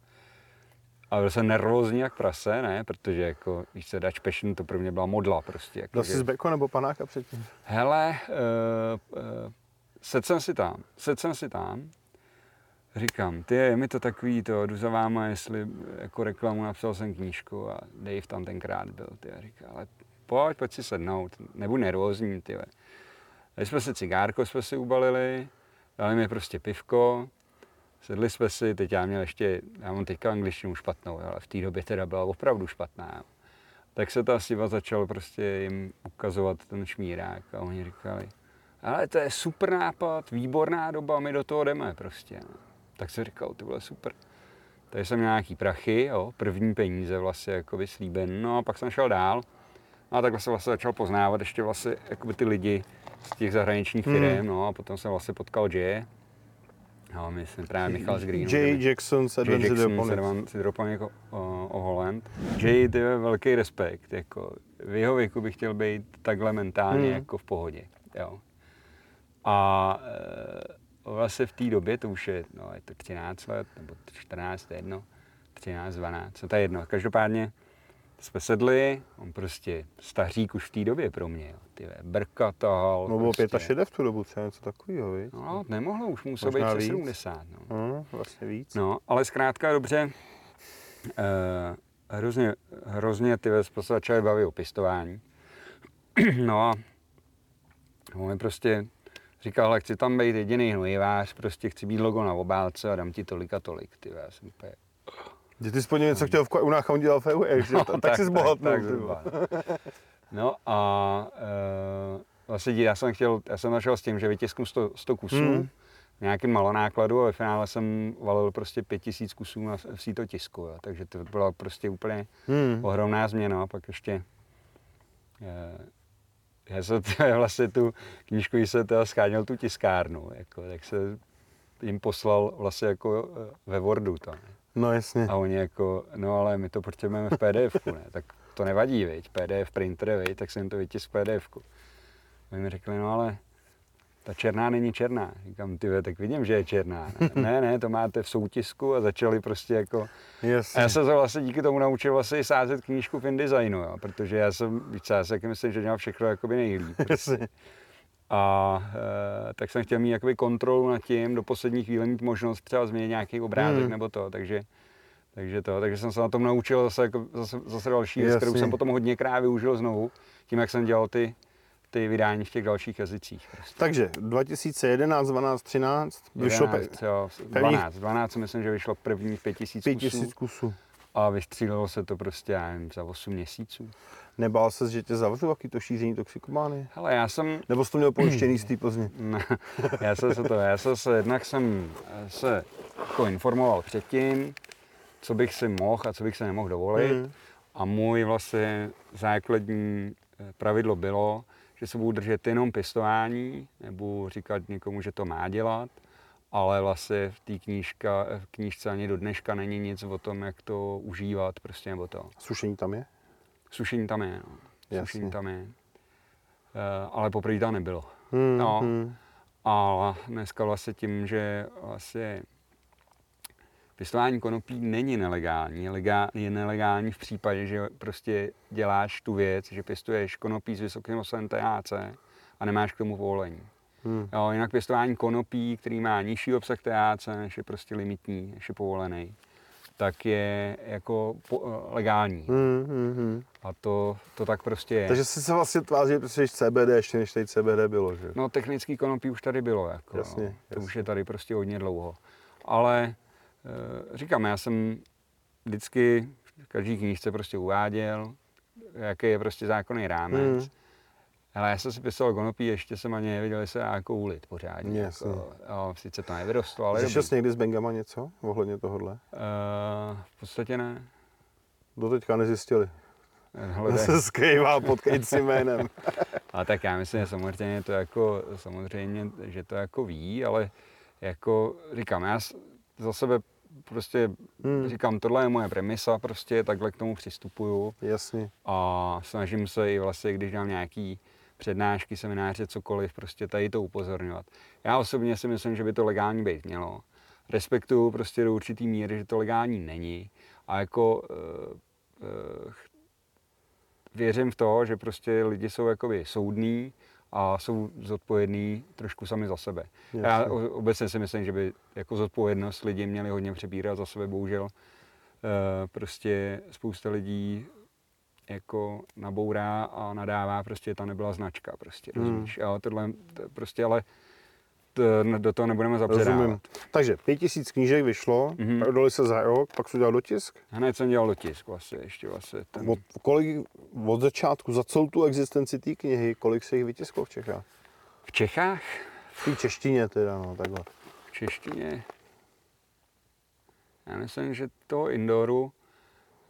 A byl jsem nervózní jak prase, ne, protože jako, víš co, Dutch Passion to pro mě byla modla prostě. Jako, Dal že- jsi z beko nebo panáka předtím? Hele, uh, uh, sedl jsem si tam, sedl jsem si tam, říkám, ty je mi to takový to, jdu za váma, jestli jako reklamu napsal jsem knížku a Dave tam tenkrát byl, ty a říká, ale pojď, pojď si sednout, nebuď nervózní, ty. Dali jsme si cigárko, jsme si ubalili, dali mi prostě pivko, sedli jsme si, teď já měl ještě, já mám teďka angličtinu špatnou, ale v té době teda byla opravdu špatná. Tak se ta Siva začal prostě jim ukazovat ten šmírák a oni říkali, ale to je super nápad, výborná doba, my do toho jdeme prostě. Tak se říkal, to bylo super. Takže jsem měl nějaký prachy, jo, první peníze vlastně jako vyslíben, no a pak jsem šel dál. No a takhle se vlastně začal poznávat ještě vlastně jakoby ty lidi z těch zahraničních firm, hmm. no a potom jsem vlastně potkal Jay, No, myslím právě Michal z Greenu. Jay Jackson z Advanced Hydroponics. Hydroponics o, o, Holland. Jay, ty je velký respekt. Jako, v jeho věku bych chtěl být takhle mentálně hmm. jako v pohodě. Jo. A e, vlastně v té době, to už je, no, je to 13 let, nebo 14, jedno, 13, 12, co to je jedno. Každopádně jsme sedli, on prostě stařík už v té době pro mě, jo. ty brka tahal. No bylo prostě. 65 v tu dobu, třeba něco takového, víc? No, nemohlo, už muselo být přes 70. No. no. vlastně víc. No, ale zkrátka dobře, eh, hrozně, hrozně ty ve začaly bavit o pistování. no a on mi prostě říkal, ale chci tam být jediný hnojivář, prostě chci být logo na obálce a dám ti tolik a tolik. Ty, já jsem úplně, že ty jsi něco chtěl v Kaunách a on dělal v EU, no, tak, tak jsi zbohatnul. Tak, tak no a uh, vlastně já jsem chtěl, já jsem začal s tím, že vytisknu 100, 100 kusů, hmm. nějakým malonákladu a ve finále jsem valil prostě 5000 kusů na, síto tisku, jo. takže to byla prostě úplně hmm. ohromná změna. Pak ještě uh, já jsem vlastně tu knížku, když se teda scháněl tu tiskárnu, jako, tak se jim poslal vlastně jako eh, ve Wordu to. Ne? No jasně. A oni jako, no ale my to potřebujeme v pdf ne? Tak to nevadí, viď? PDF printer, viď? Tak jsem to vytisk v pdf -ku. Oni mi řekli, no ale ta černá není černá. Říkám, ty tak vidím, že je černá. Ne, ne, to máte v soutisku a začali prostě jako... Jasně. A já jsem se vlastně díky tomu naučil vlastně i sázet knížku v InDesignu, jo, protože já jsem, víc, já si myslím, že dělám všechno jakoby nejlíp. Jasně. A e, tak jsem chtěl mít jakoby kontrolu nad tím, do poslední chvíle mít možnost třeba změnit nějaký obrázek hmm. nebo to, takže, takže to, takže jsem se na tom naučil zase, jako, zase, zase další věc, kterou jsem potom hodněkrát využil znovu, tím, jak jsem dělal ty, ty vydání v těch dalších jazycích. Prostě. Takže 2011, 12, 13 vyšlo 11, jo, 12, 12 myslím, že vyšlo první 5000 kusů. 5000 kusů. A vystřílelo se to prostě, já nevím, za 8 měsíců. Nebál se, že tě zavřu, jaký to šíření toxikomány? Hele, já jsem... Nebo jsi to měl pojištěný z té Plzně? ne, já jsem se to, já jsem se, jednak jsem se jako informoval předtím, co bych si mohl a co bych se nemohl dovolit. Mm. A můj vlastně základní eh, pravidlo bylo, že se budu držet jenom pěstování, nebudu říkat někomu, že to má dělat, ale vlastně v té knížka, v knížce ani do dneška není nic o tom, jak to užívat, prostě nebo to. Sušení tam je? Sušení tam je, no. Sušení tam je. Uh, ale poprvé tam nebylo. Hmm, no. Hmm. A dneska vlastně tím, že vlastně pěstování konopí není nelegální. Je nelegální v případě, že prostě děláš tu věc, že pěstuješ konopí s vysokým obsahem THC a nemáš k tomu povolení. Hmm. Jo, jinak pěstování konopí, který má nižší obsah THC, než je prostě limitní, než je povolený, tak je jako po, eh, legální. Hmm, hmm, hmm. A to, to tak prostě je. Takže jsi se vlastně tváří, že jsi CBD ještě než tady CBD bylo, že? No technický konopí už tady bylo, jako, jasně, no. to jasně. už je tady prostě hodně dlouho. Ale e, říkám, já jsem vždycky v každý knížce prostě uváděl, jaký je prostě zákonný rámec. Hmm ale já jsem si pěstoval konopí, ještě jsem ani nevěděl, jestli se jako ulit pořádně. Jasně. Jako, jo, sice to nevyrostlo, ale Řešil jsi někdy s Bengama něco ohledně tohohle? Uh, v podstatě ne. Do teďka nezjistili. Hle, se skrývá pod kejcím jménem. a tak já myslím, že samozřejmě to jako, samozřejmě, že to jako ví, ale jako říkám, já za sebe prostě hmm. říkám, tohle je moje premisa, prostě takhle k tomu přistupuju. Jasně. A snažím se i vlastně, když dám nějaký přednášky, semináře, cokoliv, prostě tady to upozorňovat. Já osobně si myslím, že by to legální být mělo. Respektuju prostě do určitý míry, že to legální není. A jako uh, uh, věřím v to, že prostě lidi jsou jakoby soudní a jsou zodpovědní trošku sami za sebe. Jasně. Já obecně si myslím, že by jako zodpovědnost lidi měli hodně přebírat za sebe, bohužel. Uh, prostě spousta lidí jako nabourá a nadává, prostě ta nebyla značka, prostě, hmm. rozumíš, jo, tohle, to prostě, ale t- do toho nebudeme zapředávat. Rozumím. Takže pět tisíc knížek vyšlo, Mhm. mm-hmm. prodali se za rok, pak se udělal dotisk. Hned jsem dělal dotisk vlastně, ještě vlastně. Ten... Od, kolik, od začátku, za celou tu existenci té knihy, kolik se jich vytisklo v Čechách? V Čechách, V té češtině teda, no takhle. v češtině, já myslím, že toho indooru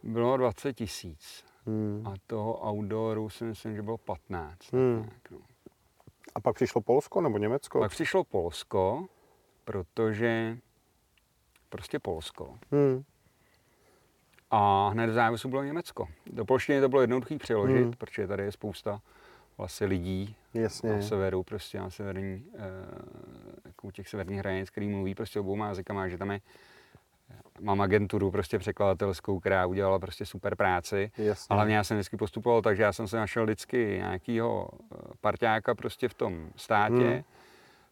bylo 20 tisíc. Hmm. A toho outdooru si myslím, že bylo 15. tak Hmm. nějak, no. A pak přišlo Polsko nebo Německo? Pak přišlo Polsko, protože prostě Polsko. Hmm. A hned v závěsu bylo Německo. Do polštiny to bylo jednoduché přeložit, Hmm. protože tady je spousta vlastně lidí Jasně. na severu, prostě na severní, eh, jako u těch severních hranic, který mluví prostě obou jazykama, že tam je mám agenturu prostě překladatelskou, která udělala prostě super práci. Jasně. A hlavně já jsem vždycky postupoval tak, že já jsem se našel vždycky nějakýho eh, parťáka prostě v tom státě,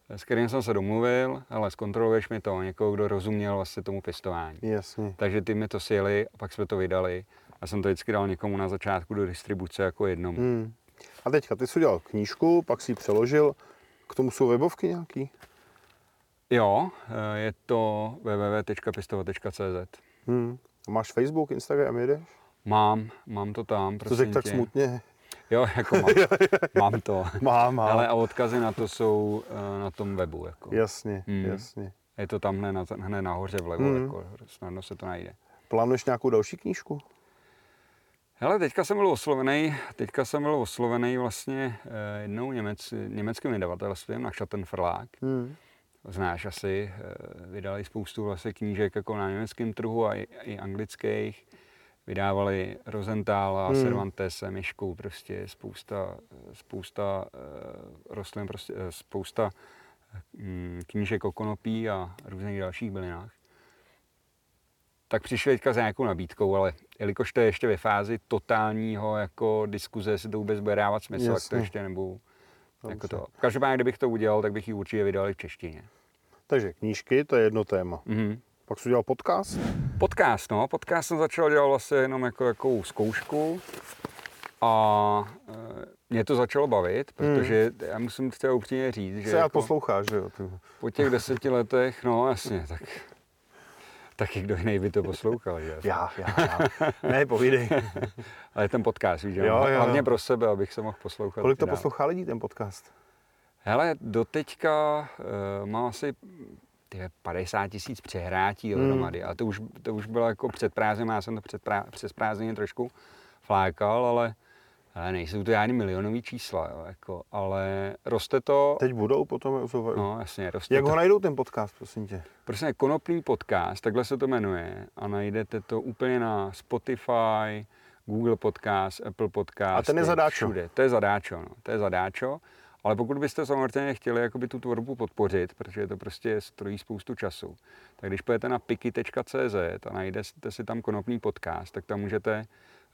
Hmm. s kterým jsem se domluvil, ale zkontroluješ mi to, někoho, kdo rozuměl vlastně tomu pěstování. Jasně. Takže ty mi to sjeli a pak jsme to vydali. A jsem to vždycky dal někomu na začátku do distribuce jako jednomu. Hmm. A teďka ty jsi udělal knížku, pak si ji přeložil. K tomu jsou webovky nějaký? Jo, eh, je to www.pistova.cz. Hmm. Máš Facebook, Instagram, jedeš? Mám, mám to tam, To řekl tak smutně. Jo, jako mám, mám to. Mám, mám. Ale a odkazy na to jsou eh, na tom webu. Jako. Jasně, Hmm. jasně. Je to tam hned, na, hned nahoře vlevo, Hmm. jako, snadno se to najde. Plánuješ nějakou další knížku? Hele, teďka jsem byl oslovený, teďka jsem byl oslovený vlastně eh, jednou němec, německým vydavatelstvím na Schattenverlag. Hmm. Znáš asi, eh, vydali spoustu vlastně knížek jako na německém trhu a i, i anglických. Vydávali Rosenthala, Hmm. Cervantese, Myšku, prostě spousta, spousta uh, rostlin, prostě, eh, spousta mm, knížek o konopí a různých dalších bylinách. Tak přišli teďka s nějakou nabídkou, ale jelikož to je ještě ve fázi totálního jako diskuze, jestli to vůbec bude dávat smysl, tak to Jasně. ještě nebudu jako to. Každopádně, kdybych to udělal, tak bych ji určitě vydal i v češtině. Takže knížky, to je jedno téma. Mhm. Pak jsi udělal podcast? Podcast, no. Podcast jsem začal dělat vlastně jenom jako takovou zkoušku a e, mě to začalo bavit, protože já musím třeba upřímně říct, že Se já jako posloucháš, že jo? ty. po těch deseti letech, no jasně, tak taky kdo jiný by to poslouchal, že? Já, já, já. Ne, povídej. Ale ten podcast, víš, že? Jo, jo, jo. Hlavně pro sebe, abych se mohl poslouchat. Kolik to dál. poslouchá lidí, ten podcast? Hele, doteďka uh, mám asi ty 50 tisíc přehrátí Hmm. dohromady. A to už, to už bylo jako před prázdním, já jsem to před prá, přes prázdniny trošku flákal, ale, ale nejsou to žádný milionový čísla, jo, jako, ale roste to, Teď budou potom rozhovory. no jasně, roste Jak to. ho najdou ten podcast, prosím tě? Prostě Konopný podcast, takhle se to jmenuje a najdete to úplně na Spotify, Google Podcast, Apple Podcast. A ten je zadáčo. Všude. To je zadáčo, no. To je zadáčo. Ale pokud byste samozřejmě chtěli jakoby tu tvorbu podpořit, protože to prostě stojí spoustu času, tak když pojete na piki.cz a najdete si tam konopný podcast, tak tam můžete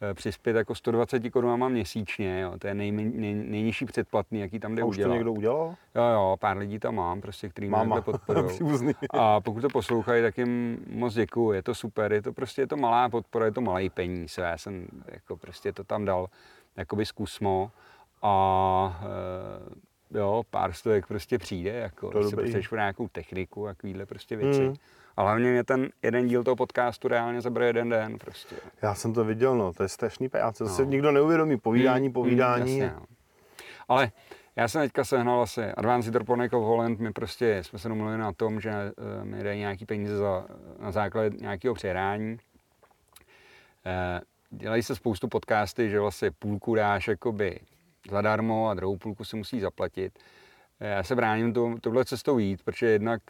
eh, přispět jako 120 korunama měsíčně, jo. to je nejmen, nej, nejnižší předplatný, jaký tam jde A už to udělat. někdo udělal? Jo, jo, pár lidí tam mám, prostě, který mě Máma. takhle podporují. A pokud to poslouchají, tak jim moc děkuju. Je to super, je to prostě je to malá podpora, je to malý peníz. Já jsem jako prostě to tam dal jakoby zkusmo a e, jo, pár stovek prostě přijde, jako To si potřebuješ pro nějakou techniku a takovýhle prostě věci. Hmm. A hlavně mě ten jeden díl toho podcastu reálně zabere jeden den prostě. Já jsem to viděl, no, to je strašný práce. To No. se nikdo neuvědomí. Povídání, Hmm, povídání. jasně, no. Ale já jsem teďka sehnal asi Advanced Hydroponic of Holland, my prostě jsme se domluvili na tom, že eh, mi dají nějaký peníze za, na základě nějakého přehrání. Eh, Dělají se spoustu podcasty, že vlastně půlku dáš jakoby zadarmo a druhou půlku si musí zaplatit. Eh, Já se bráním to, tohle cestou jít, protože jednak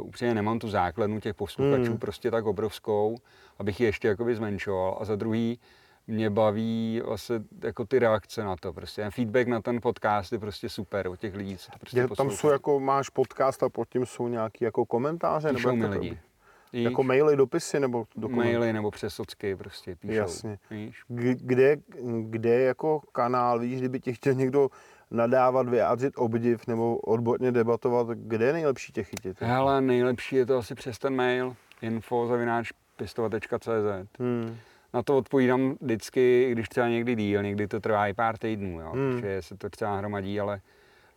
uh, upřímně nemám tu základnu těch posluchačů Hmm. prostě tak obrovskou, abych ji ještě jakoby zmenšoval. A za druhý, mě baví vlastně jako ty reakce na to. Prostě ten feedback na ten podcast je prostě super od těch lidí, prostě tam jsou jako, máš podcast a pod tím jsou nějaký jako komentáře? Píšou jak mi lidi. Víš? Jako maily, dopisy nebo dokumenty? maily nebo přes socky prostě píšou. Jasně. Víš? Kde, kde jako kanál, víš, kdyby ti chtěl někdo nadávat, vyjádřit obdiv nebo odborně debatovat, kde je nejlepší tě chytit? Hele, nejlepší je to asi přes ten mail info.pistova.cz Hmm. Na to odpovídám vždycky, i když třeba někdy díl, někdy to trvá i pár týdnů, jo, Hmm. protože se to třeba hromadí, ale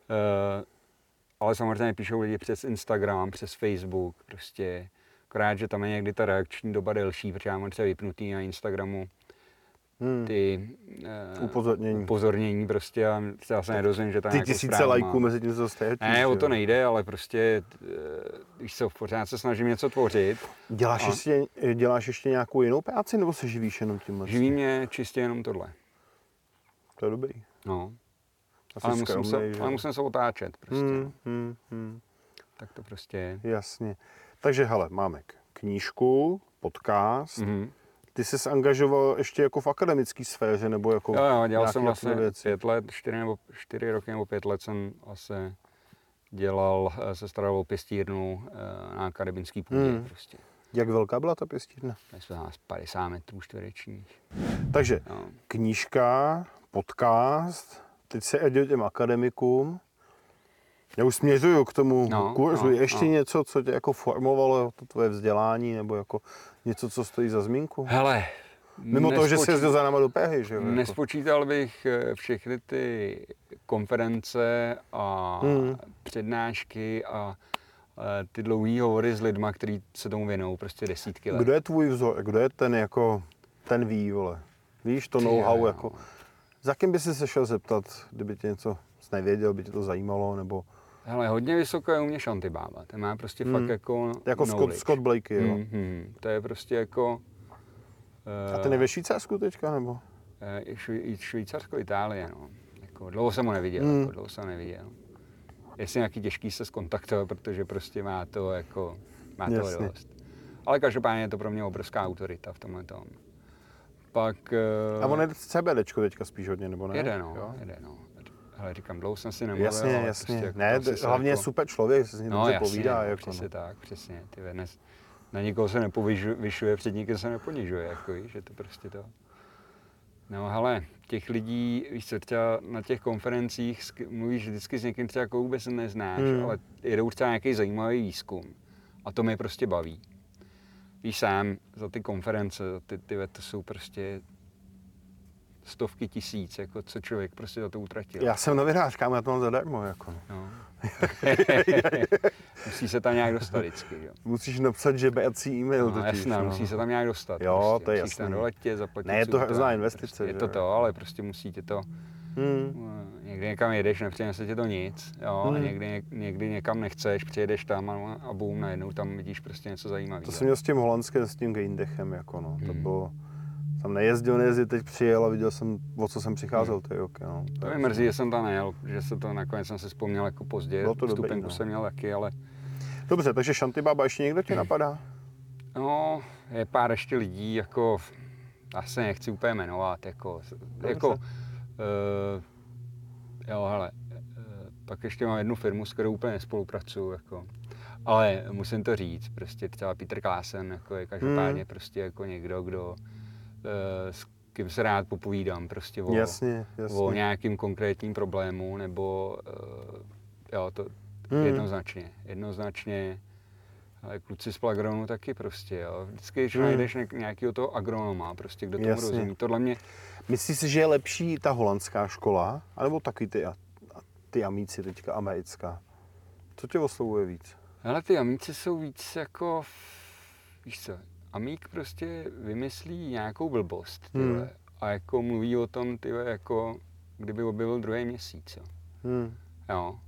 uh, ale samozřejmě píšou lidi přes Instagram, přes Facebook, prostě akorát, že tam je někdy ta reakční doba delší, protože já mám třeba vypnutý na Instagramu Hmm. ty uh, Upozornění. upozornění prostě a já se nedozvím, že tam Ty nějakou tisíce lajků mezi tím, jste Ne, o to nejde, ale prostě, víš co, pořád se snažím něco tvořit. Děláš, A- ještě, děláš ještě nějakou jinou práci, nebo se živíš jenom tímhle? Živí mě čistě jenom tohle. To je dobrý. No, Asi ale musím, se, že? ale musím se otáčet prostě. Hmm, hmm, hmm. Tak to prostě je. Jasně. Takže hele, máme knížku, podcast. Mhm. Ty jsi se angažoval ještě jako v akademické sféře, nebo jako Jo, jo, dělal jsem vlastně věci? pět let, čtyři, nebo, čtyři roky nebo pět let jsem asi dělal, eh, se staral o pěstírnu eh, na akademický půdě Hmm. prostě. Jak velká byla ta pěstírna? My jsme nás 50 metrů čtverečních. Takže No. knížka, podcast, teď se jde těm akademikům. Já už směřuju k tomu No, kurzu. no, Je ještě no. něco, co tě jako formovalo to tvoje vzdělání, nebo jako něco, co stojí za zmínku? Hele, Mimo toho, že jsi jezdil za náma do Prahy, že jo? Jako. Nespočítal bych eh, všechny ty konference a Hmm. přednášky a eh, ty dlouhé hovory s lidma, kteří se tomu věnují prostě desítky let. Kdo je tvůj vzor? Kdo je ten jako, ten ví, vole? Víš, to know-how jako. Za kým by si se šel zeptat, kdyby tě něco nevěděl, by tě to zajímalo, nebo Hele, hodně vysoko je u mě Shantibába. Ten má prostě Hmm. fakt jako jako Scott. Scott Blakey, jo? Hmm, hmm. To je prostě jako... A ten je ve Švýcarsku teďka, nebo? i Švý, Švýcarsko, Itálie, no. Jako, dlouho jsem ho neviděl, Hmm. jako, dlouho jsem ho neviděl. Jestli nějaký těžký se skontaktovat, protože prostě má to jako, má toho Jasně. dost. Ale každopádně je to pro mě obrovská autorita v tomhle tom. Pak... eh, A on je CBDčko teďka spíš hodně, nebo ne? Jede, no, Jo? jede, no. Hele, říkám, dlouho jsem si nemluvil, Jasně, ale jasně. Prostě jako ne, to asi se hlavně je jako... super člověk, se s ním No dobře jasně, povídá. no, jako, přesně no. tak, přesně. Ty dnes, na nikoho se nepovyšuje, před nikým se neponižuje, jako víš, že to prostě to. No hele, těch lidí, víš co, třeba na těch konferencích mluvíš vždycky s někým třeba jako vůbec neznáš, Hmm. ale jedou třeba nějaký zajímavý výzkum a to mě prostě baví. Víš sám, za ty konference, za ty, ty to jsou prostě stovky tisíc, jako co člověk prostě za to utratil. Já jsem novinář, kámo, já to mám zadarmo. Jako. no. No. Musí se tam nějak dostat vždycky, jo. Musíš napsat žebecí e-mail No, totiž. jasná, no. musí se tam nějak dostat. Jo, prostě. to je Musíš tam jasný. doletět, zaplatit Ne, je to hrozná investice, Prostě, je to to, ale prostě musí tě to, Hmm. eh, někdy někam jedeš, nepřinese tě to nic, jo, Hmm. a někdy, něk- někdy někam nechceš, přijedeš tam a, a boom, najednou tam vidíš prostě něco zajímavého. To jsem měl s tím holandským, s tím Geindechem, jako no. To Hmm. bylo, tam nejezdil, nejezdil, teď přijel a viděl jsem, o co jsem přicházel ty roky, no. To mě mrzí, že jsem tam nejel, že se to nakonec jsem si vzpomněl jako pozdě, Bylo to dobrý, vstupenku no. jsem měl taky, ale Dobře, takže Baba, ještě někdo tě napadá? no, je pár ještě lidí, jako, asi nechci úplně jmenovat, jako, jako, uh, jo, hele, uh, pak ještě mám jednu firmu, s kterou úplně nespolupracuju, jako, ale musím to říct, prostě třeba Peter Klásen, jako je každopádně Hmm. prostě jako někdo, kdo, s kým se rád popovídám, prostě o, Jasně, jasně. o nějakým konkrétním problému, nebo uh, jo, to Hmm. jednoznačně, jednoznačně. Ale kluci z Plagronu taky prostě, jo. Vždycky, když Hmm. najdeš ně- nějakého toho agronoma, prostě, kdo tomu Jasně. rozumí. Tohle mě, Myslíš si, že je lepší ta holandská škola, anebo taky ty, ty amíci teďka americká? Co tě oslovuje víc? hele, ty amíci jsou víc jako, víš co, amík prostě vymyslí nějakou blbost, tyhle, Hmm. a jako mluví o tom, tyhle, jako kdyby objevil druhý měsíc, jo. Hmm. jo.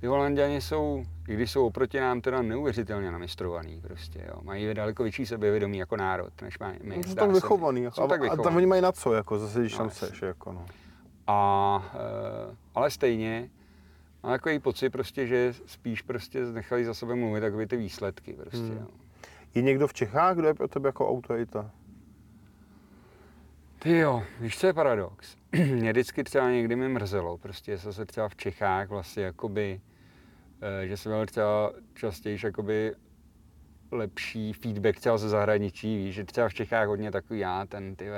Ty Holanděni jsou, i když jsou oproti nám teda neuvěřitelně namistrovaný prostě, jo. Mají daleko větší sebevědomí jako národ, než má, my. Jsou tak vychovaný. Jako, Jsou a, tak a tam vychovaný. oni mají na co, jako zase, když No, tam seš, jako no. A, e, ale stejně mám takový pocit prostě, že spíš prostě nechali za sebe mluvit takové ty výsledky prostě, Hmm. jo. Je někdo v Čechách, kdo je pro tebe jako autorita? Ty jo, víš, co je paradox? Mě vždycky třeba někdy mi mrzelo, prostě že se třeba v Čechách vlastně jakoby, eh, že jsem měl třeba častěji jakoby lepší feedback třeba ze zahraničí, víš, že třeba v Čechách hodně takový já, ten ty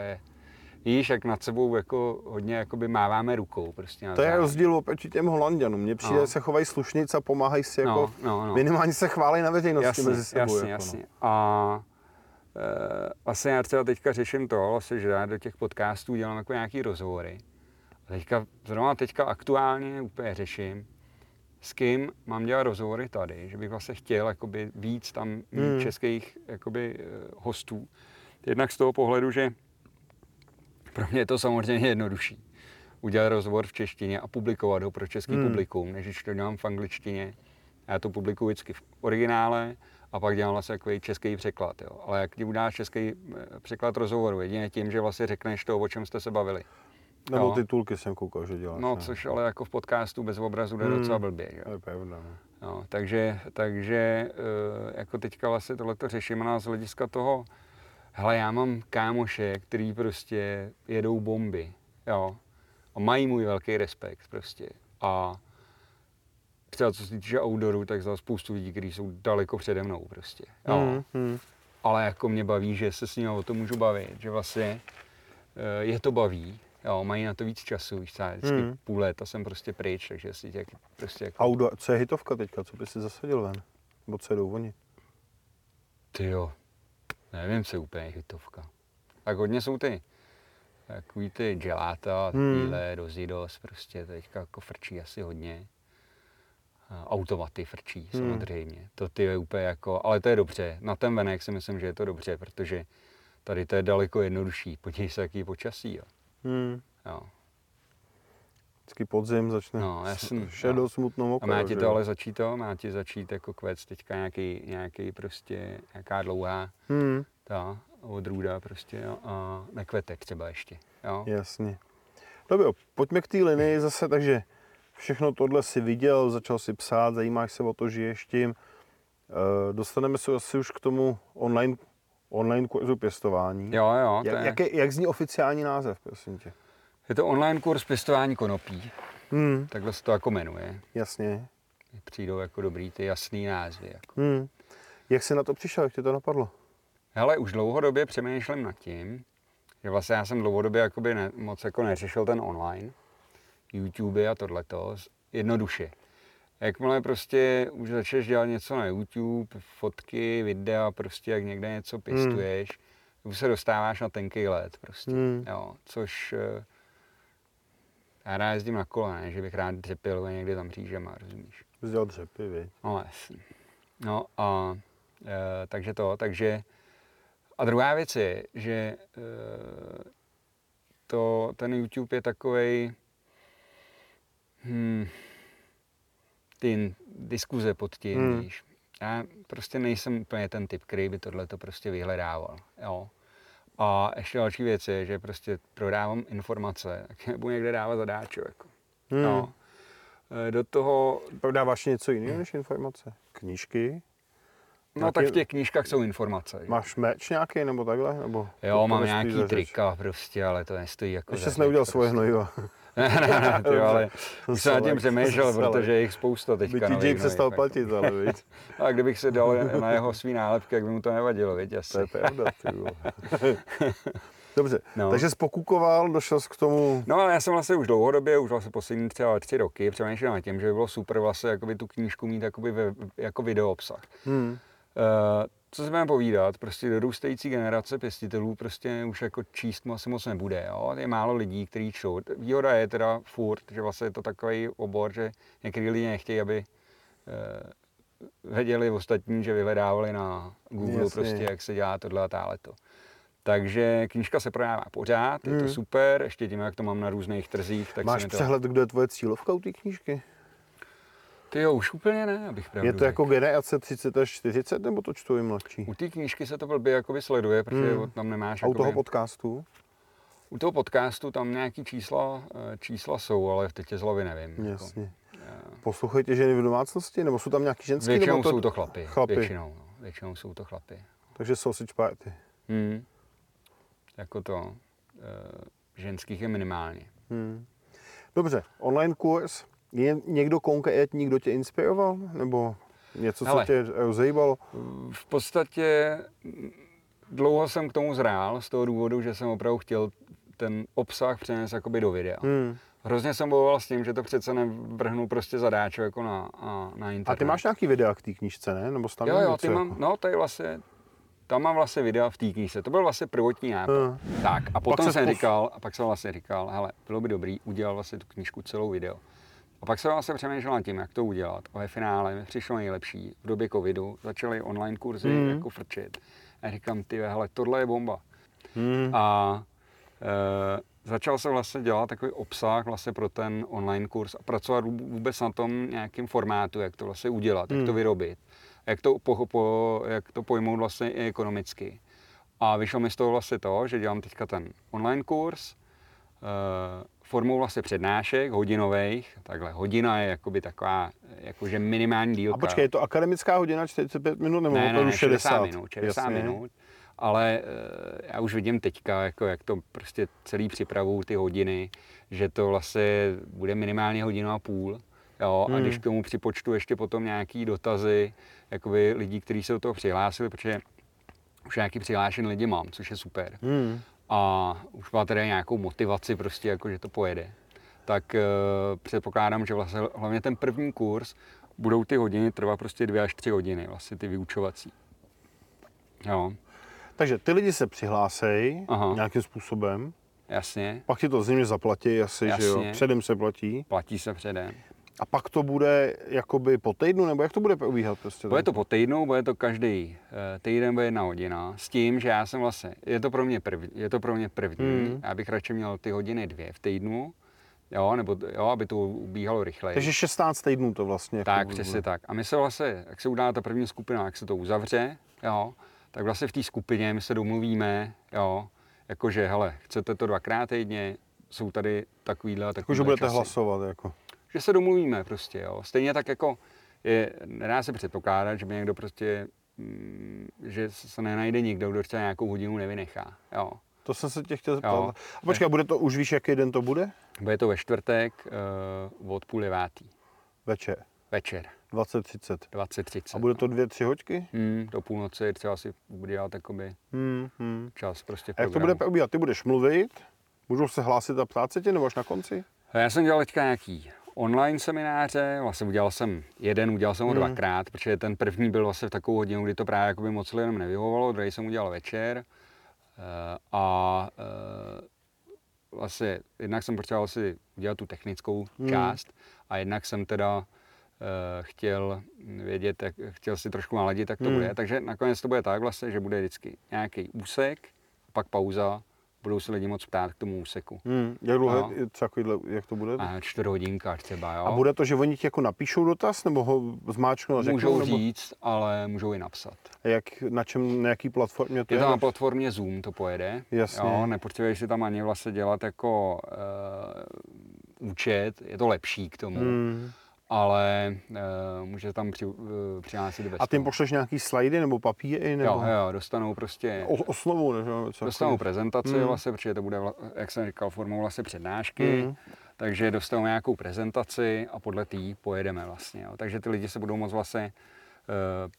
víš, jak nad sebou jako hodně jakoby máváme rukou prostě. To je rozdíl oproti těm Holanděnům. Mně přijde, No. no. se chovají slušnic a pomáhají si jako, no, no, no. minimálně se chválí na veřejnosti jasně, mezi sebou. Jasně, jako, jasně. A e, vlastně já třeba teďka řeším to, vlastně, že já do těch podcastů dělám jako nějaký rozhovory. A teďka, zrovna teďka aktuálně úplně řeším, s kým mám dělat rozhovory tady, že bych vlastně chtěl jakoby víc tam mít Hmm. českých jakoby, eh, hostů. Jednak z toho pohledu, že pro mě je to samozřejmě jednodušší udělat rozhovor v češtině a publikovat ho pro český Hmm. publikum, než když to dělám v angličtině. Já to publikuji vždycky v originále a pak dělám vlastně takový český překlad. Jo. Ale jak ti uděláš český eh, překlad rozhovoru, jedině tím, že vlastně řekneš to, o čem jste se bavili. Nebo Jo. titulky jsem koukal, že děláš. No, ne? což ale jako v podcastu bez obrazu jde Hmm. docela blbě. Že? To je pravda. No. No, takže, takže eh, jako teďka vlastně tohleto řeším a z hlediska toho, hele, já mám kámoše, který prostě jedou bomby, jo, a mají můj velký respekt prostě. A třeba co se týče outdooru, tak za spoustu lidí, kteří jsou daleko přede mnou prostě, jo. Hmm, hmm. Ale jako mě baví, že se s nimi o tom můžu bavit, že vlastně eh, je to baví, jo, mají na to víc času, víš, třeba vždycky Hmm. půl léta jsem prostě pryč, takže si tě prostě jako... Audo, co je hitovka teďka, co by si zasadil ven? Nebo co jdou oni? Ty jo, nevím, co je úplně hitovka. Tak hodně jsou ty, takový ty gelata, Hmm. takovýhle dozidos, prostě teďka jako frčí asi hodně. Automaty frčí Hmm. samozřejmě. To ty je úplně jako, ale to je dobře. Na ten venek si myslím, že je to dobře, protože tady to je daleko jednodušší. Podívej se, jaký počasí, jo. Hmm. jo. Vždycky podzim začne No, jasný, šedou no. smutnou A mokro. má ti to ale začít to, má ti začít jako kvec teďka nějaký, nějaký prostě, nějaká dlouhá Hmm. ta odrůda prostě jo, a nekvetek třeba ještě. Jo? Jasně. Dobře, pojďme k té linii zase, takže všechno tohle si viděl, začal si psát, zajímáš se o to, žiješ tím. Eh, Dostaneme se asi už k tomu online, online kurzu pěstování. jo, jo, Jak, je, jak, je, jak zní oficiální název, prosím tě? Je to online kurz pěstování konopí, Hmm, takhle se to jako jmenuje. jasně. Přijdou jako dobrý ty jasný názvy. Jako. Hmm. Jak jsi na to přišel, jak tě to napadlo? Hele, už dlouhodobě přemýšlím nad tím, že vlastně já jsem dlouhodobě jakoby ne, moc jako neřešil ten online, YouTube a tohleto, jednoduše. Jakmile prostě už začneš dělat něco na YouTube, fotky, videa, prostě jak někde něco pěstuješ, už se dostáváš na tenký let prostě, Hmm. jo, což eh, já rád jezdím na kole, ne, že bych rád dřepil někde tam řížema, rozumíš? Dělal dřepy, viď? No, jasně. No a e, takže to, takže a druhá věc je, že e, to, ten YouTube je takovej hmm, ty diskuze pod tím, hmm. víš. Já prostě nejsem úplně ten typ, který by tohle to prostě vyhledával, jo. A ještě další věc je, že prostě prodávám informace, tak je budu někde dávat zadáčo, jako. Hmm. No. E, Do toho Prodáváš něco jiného než informace? Knížky? No tak v Nějaký- těch knížkách jsou informace. že? Máš meč nějaký nebo takhle? Nebo Jo, mám nějaký trika prostě, ale to nestojí jako Ještě jsi neudělal řeč svoje prostě. hnojiva. ne, ty, ale To už jsem nad tím přemýšlel, protože je jich spousta By teďka ti nových Jay přestal platit, ale viď? A kdybych se dal na jeho svý nálepky, jak by mu to nevadilo, viď, asi. To je pravda. Dobře, No. takže jsi pokukoval, došel k tomu, No ale já jsem vlastně už dlouhodobě, už vlastně poslední třeba tři roky přemýšlel nad tím, že by bylo super vlastně jakoby tu knížku mít jakoby ve, jako video obsah. hmm, Uh, co si budeme povídat, prostě dorůstající generace pěstitelů prostě už jako číst mu asi moc nebude. Jo? Je málo lidí, kteří čtou. Výhoda je teda furt, že vlastně je to takový obor, že některý lidi nechtějí, aby uh, věděli ostatní, že vyhledávali na Google Jasně. prostě, jak se dělá tohle a táhle to. Takže knížka se prodává pořád, je to Hmm. super, ještě tím, jak to mám na různých trzích, tak máš se to... přehled, kdo je tvoje cílovka u té knížky? Ty jo, už úplně ne, abych pravdu Je to řekl. jako generace 30 až 40, nebo to čtou i mladší? U té knížky se to blbě jakoby sleduje, protože Hmm. tam nemáš A u toho jakoby- podcastu? U toho podcastu tam nějaký čísla, eh, čísla jsou, ale teď je z hlavy nevím. jako. Jasně. Poslouchají tě ženy v domácnosti, nebo jsou tam nějaký ženský? Většinou nebo jsou to chlapy. Chlapy. Většinou, no. většinou jsou to chlapy. Takže sausage party. Hmm. Jako to. eh, ženských je minimálně. Hmm. Dobře, online kurz. Je někdo konkrétní, kdo tě inspiroval? Nebo něco, co Hele. tě zajímalo? V podstatě dlouho jsem k tomu zrál z toho důvodu, že jsem opravdu chtěl ten obsah přenést jakoby do videa. Hmm. Hrozně jsem bojoval s tím, že to přece nevrhnu prostě zadáčo jako na, a, na internet. A ty máš nějaký videa k té knížce, ne? Nebo tam Jo, jo, ty mám, jako- no tady vlastně, tam mám vlastně videa v té knížce. To byl vlastně prvotní nápad. Hmm. Tak a potom ses jsem pos- říkal, a pak jsem vlastně říkal, hele, bylo by dobrý udělat vlastně tu knížku celou video. A pak jsem vlastně přemýšlel nad tím, jak to udělat. A ve finále mi přišlo nejlepší. V době covidu začaly online kurzy mm. jako frčit. A říkám, ty hele, tohle je bomba. Hmm. A e, začal jsem vlastně dělat takový obsah vlastně pro ten online kurz a pracovat vů- vůbec na tom nějakém formátu, jak to vlastně udělat, jak to Hmm. vyrobit, jak to, po, po, jak to pojmout vlastně i ekonomicky. A vyšlo mi z toho vlastně to, že dělám teďka ten online kurz, e, formou vlastně přednášek hodinových, takhle hodina je jakoby taková, jakože minimální dílka. A počkej, je to akademická hodina 45 minut nebo ne, ne, ne, 60? 60 minut, 60 Jasně. minut. Ale eh, já už vidím teďka, jako jak to prostě celý připravu ty hodiny, že to vlastně bude minimálně hodinu a půl. Jo, a Hmm. když k tomu připočtu ještě potom nějaký dotazy jakoby lidí, kteří se do toho přihlásili, protože už nějaký přihlášen lidi mám, což je super. Hmm. A už má tedy nějakou motivaci prostě, jako že to pojede. Tak eh, předpokládám, že vlastně hlavně ten první kurz budou ty hodiny trvat prostě dvě až tři hodiny, vlastně ty vyučovací. Jo, Takže ty lidi se přihlásejí Aha. nějakým způsobem, jasně, pak ti to zřejmě zaplatí asi, že jo? Jasně. Předem se platí. platí se předem. A pak to bude jakoby po týdnu, nebo jak to bude probíhat prostě? Bude to po týdnu, bude to každý eh, týden, bude jedna hodina, s tím, že já jsem vlastně, je to pro mě první, je to pro mě první, Hmm. já bych radši měl ty hodiny dvě v týdnu, jo, nebo jo, aby to ubíhalo rychleji. Takže 16 týdnů to vlastně. jako Tak, přesně tak. A my se vlastně, jak se udělá ta první skupina, jak se to uzavře, jo, tak vlastně v té skupině my se domluvíme, jo, jakože, hele, chcete to dvakrát týdně, jsou tady takovýhle a Jako, takovýhle že budete časy. hlasovat, jako. Že se domluvíme prostě, jo. Stejně tak jako je, nedá se předpokládat, že by někdo prostě, mm, že se nenajde nikdo, kdo třeba nějakou hodinu nevynechá, jo. To jsem se tě chtěl zeptat. Jo. A počkej, bude to, už víš, jaký den to bude? Bude to ve čtvrtek uh, od půl devátý Večer, večer, 20.30. 20.30. A bude to dvě, tři hoďky? Hmm, do půlnoci třeba si bude dělat jakoby Hmm, hmm. čas prostě A jak to bude probíhat? Ty budeš mluvit, můžou se hlásit a ptát se tě, nebo až na konci? Já jsem dělal teďka nějaký online semináře, vlastně udělal jsem jeden, udělal jsem ho Hmm. dvakrát, protože ten první byl vlastně v takovou hodinu, kdy to právě jakoby moc lidem nevyhovovalo, druhý jsem udělal večer Eh, a eh, vlastně jednak jsem potřeboval si udělat tu technickou Hmm. část a jednak jsem teda eh, chtěl vědět, jak, chtěl si trošku naladit, jak to Hmm. bude. Takže nakonec to bude tak vlastně, že bude vždycky nějaký úsek, pak pauza, budou se lidi moc ptát k tomu úseku. Hmm. Jak je takovýhle, jak to bude? A čtvrt hodinka třeba, jo. A bude to, že oni ti jako napíšou dotaz, nebo ho zmáčknou a řeknou? můžou nebo říct, ale můžou i napsat. Jak, na čem, na jaký platformě to Je je? to na platformě Zoom, to pojede. Jasně. Jo, nepotřebuješ si tam ani vlastně dělat jako uh, účet, je to lepší k tomu, Hmm. Ale uh, může tam při, uh, přihlásit bez A ty jim pošleš nějaký slajdy nebo papíry? Nebo Jo, jo, dostanou prostě, O, osnovu? Nebo co dostanou prezentaci Hmm. vlastně, protože to bude, jak jsem říkal, formou vlastně přednášky, Hmm. takže dostanou nějakou prezentaci a podle té pojedeme vlastně. Jo. Takže ty lidi se budou moct vlastně uh,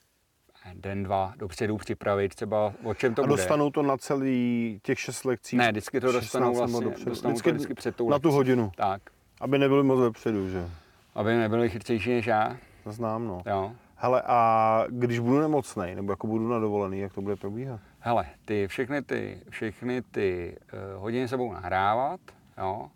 den, dva dopředu připravit třeba o čem to A bude. dostanou to na celý těch šest lekcí? Ne, vždycky to dostanou 16 nebo vlastně, dopředu. dostanou vždycky to vždycky před tou na tu lekcí. hodinu, Tak, aby nebyli moc vepředu, že? Aby nebyli chytřejší než já, To znám, no. jo. Hele, a když budu nemocný, nebo jako budu na dovolený, jak to bude probíhat? Hele, ty všechny ty, všechny ty uh, hodiny se budou nahrávat, jo,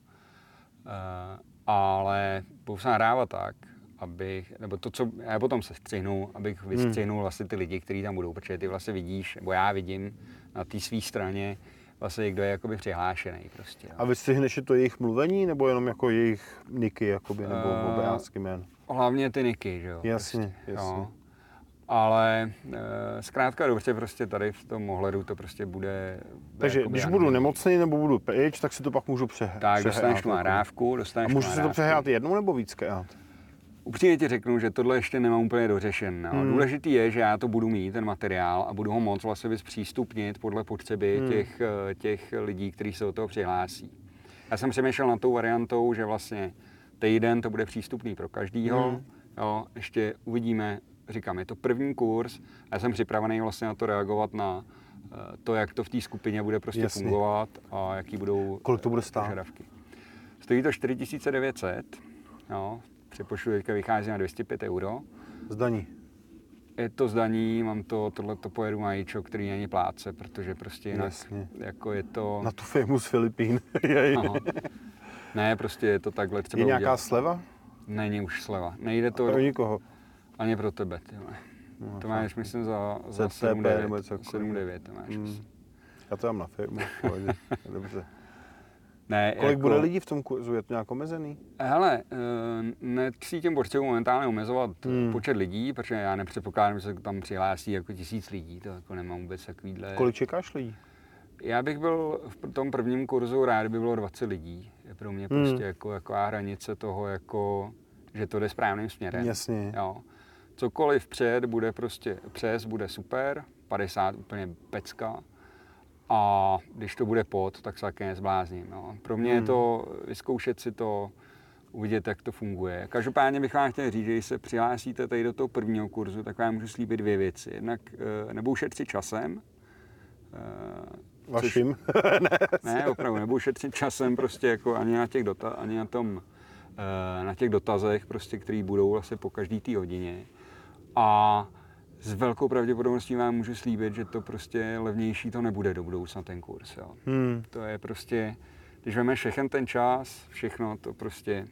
uh, ale budou se nahrávat tak, abych, nebo to, co já potom se střihnu, abych Hmm. vystřihnul vlastně ty lidi, kteří tam budou, protože ty vlastně vidíš, nebo já vidím na té své straně, vlastně kdo je jakoby přihlášený prostě. Jo. A vystřihneš je to jejich mluvení, nebo jenom jako jejich niky, jakoby, nebo Eh, obrázky jmén? Hlavně ty niky, že jo. Jasně, prostě, jasně. Jo. Ale e, zkrátka dobře, prostě tady v tom ohledu to prostě bude... Takže když budu anonymní. nemocný nebo budu pryč, tak si to pak můžu přehrát. Tak dostaneš tu nahrávku, A dostaneš můžu tu si to nahrávku. přehrát jednou nebo víckrát? Upřímně ti řeknu, že tohle ještě nemám úplně dořešen. No. Hmm. Důležitý je, že já to budu mít, ten materiál, a budu ho moc vlastně zpřístupnit podle potřeby Hmm. těch, eh, těch lidí, kteří se do toho přihlásí. Já jsem přemýšlel nad tou variantou, že vlastně týden to bude přístupný pro každýho. Hmm. Jo, ještě uvidíme, říkám, je to první kurz, a já jsem připravený vlastně na to reagovat na eh, to, jak to v té skupině bude prostě Jasně. fungovat a jaký budou Kolik to bude eh, stát? požadavky. Stojí to 4900, jo, přepočtu teďka vychází na 205 euro. Zdaní. Je to zdaní, mám to, tohle to pojedu na Jičo, který není pláce, protože prostě jinak Jasně. jako je to... Na tu firmu z Filipín. Ne, prostě je to takhle třeba Je nějaká udělat. sleva? Není už sleva. Nejde to Pro nikoho. ani pro tebe. Ty. No, to máš, myslím, za, za ZTP nebo 7,9. něco takového. 7,9 to máš. Hmm. myslím. Já to mám na firmu. Dobře. Ne, Kolik jako, bude lidí v tom kurzu? Je to nějak omezený? Hele, eh, necítím potřebu momentálně omezovat Hmm. počet lidí, protože já nepředpokládám, že se tam přihlásí jako tisíc lidí, to jako nemám vůbec takovýhle. Kolik čekáš lidí? Já bych byl v tom prvním kurzu rád, kdyby bylo 20 lidí. Je pro mě Hmm. prostě jako taková hranice toho, jako, že to jde správným směrem. Jasně. Jo. Cokoliv před bude prostě přes, bude super, 50 úplně pecka. A když to bude pod, tak se také nezblázním. Jo. Pro mě je Hmm. to vyzkoušet si to, uvidět, jak to funguje. Každopádně bych vám chtěl říct, že když se přihlásíte tady do toho prvního kurzu, tak vám můžu slíbit dvě věci. Jednak eh, nebudou šetřit časem, eh, což- Vaším? ne, opravdu, nebudu šetřit časem prostě jako ani na těch, dota, ani na tom, eh, na těch dotazech, prostě, který budou vlastně po každý té hodině. A s velkou pravděpodobností vám můžu slíbit, že to prostě levnější to nebude do budoucna ten kurz. Jo. Hmm. To je prostě, když veme všechen ten čas, všechno, to prostě,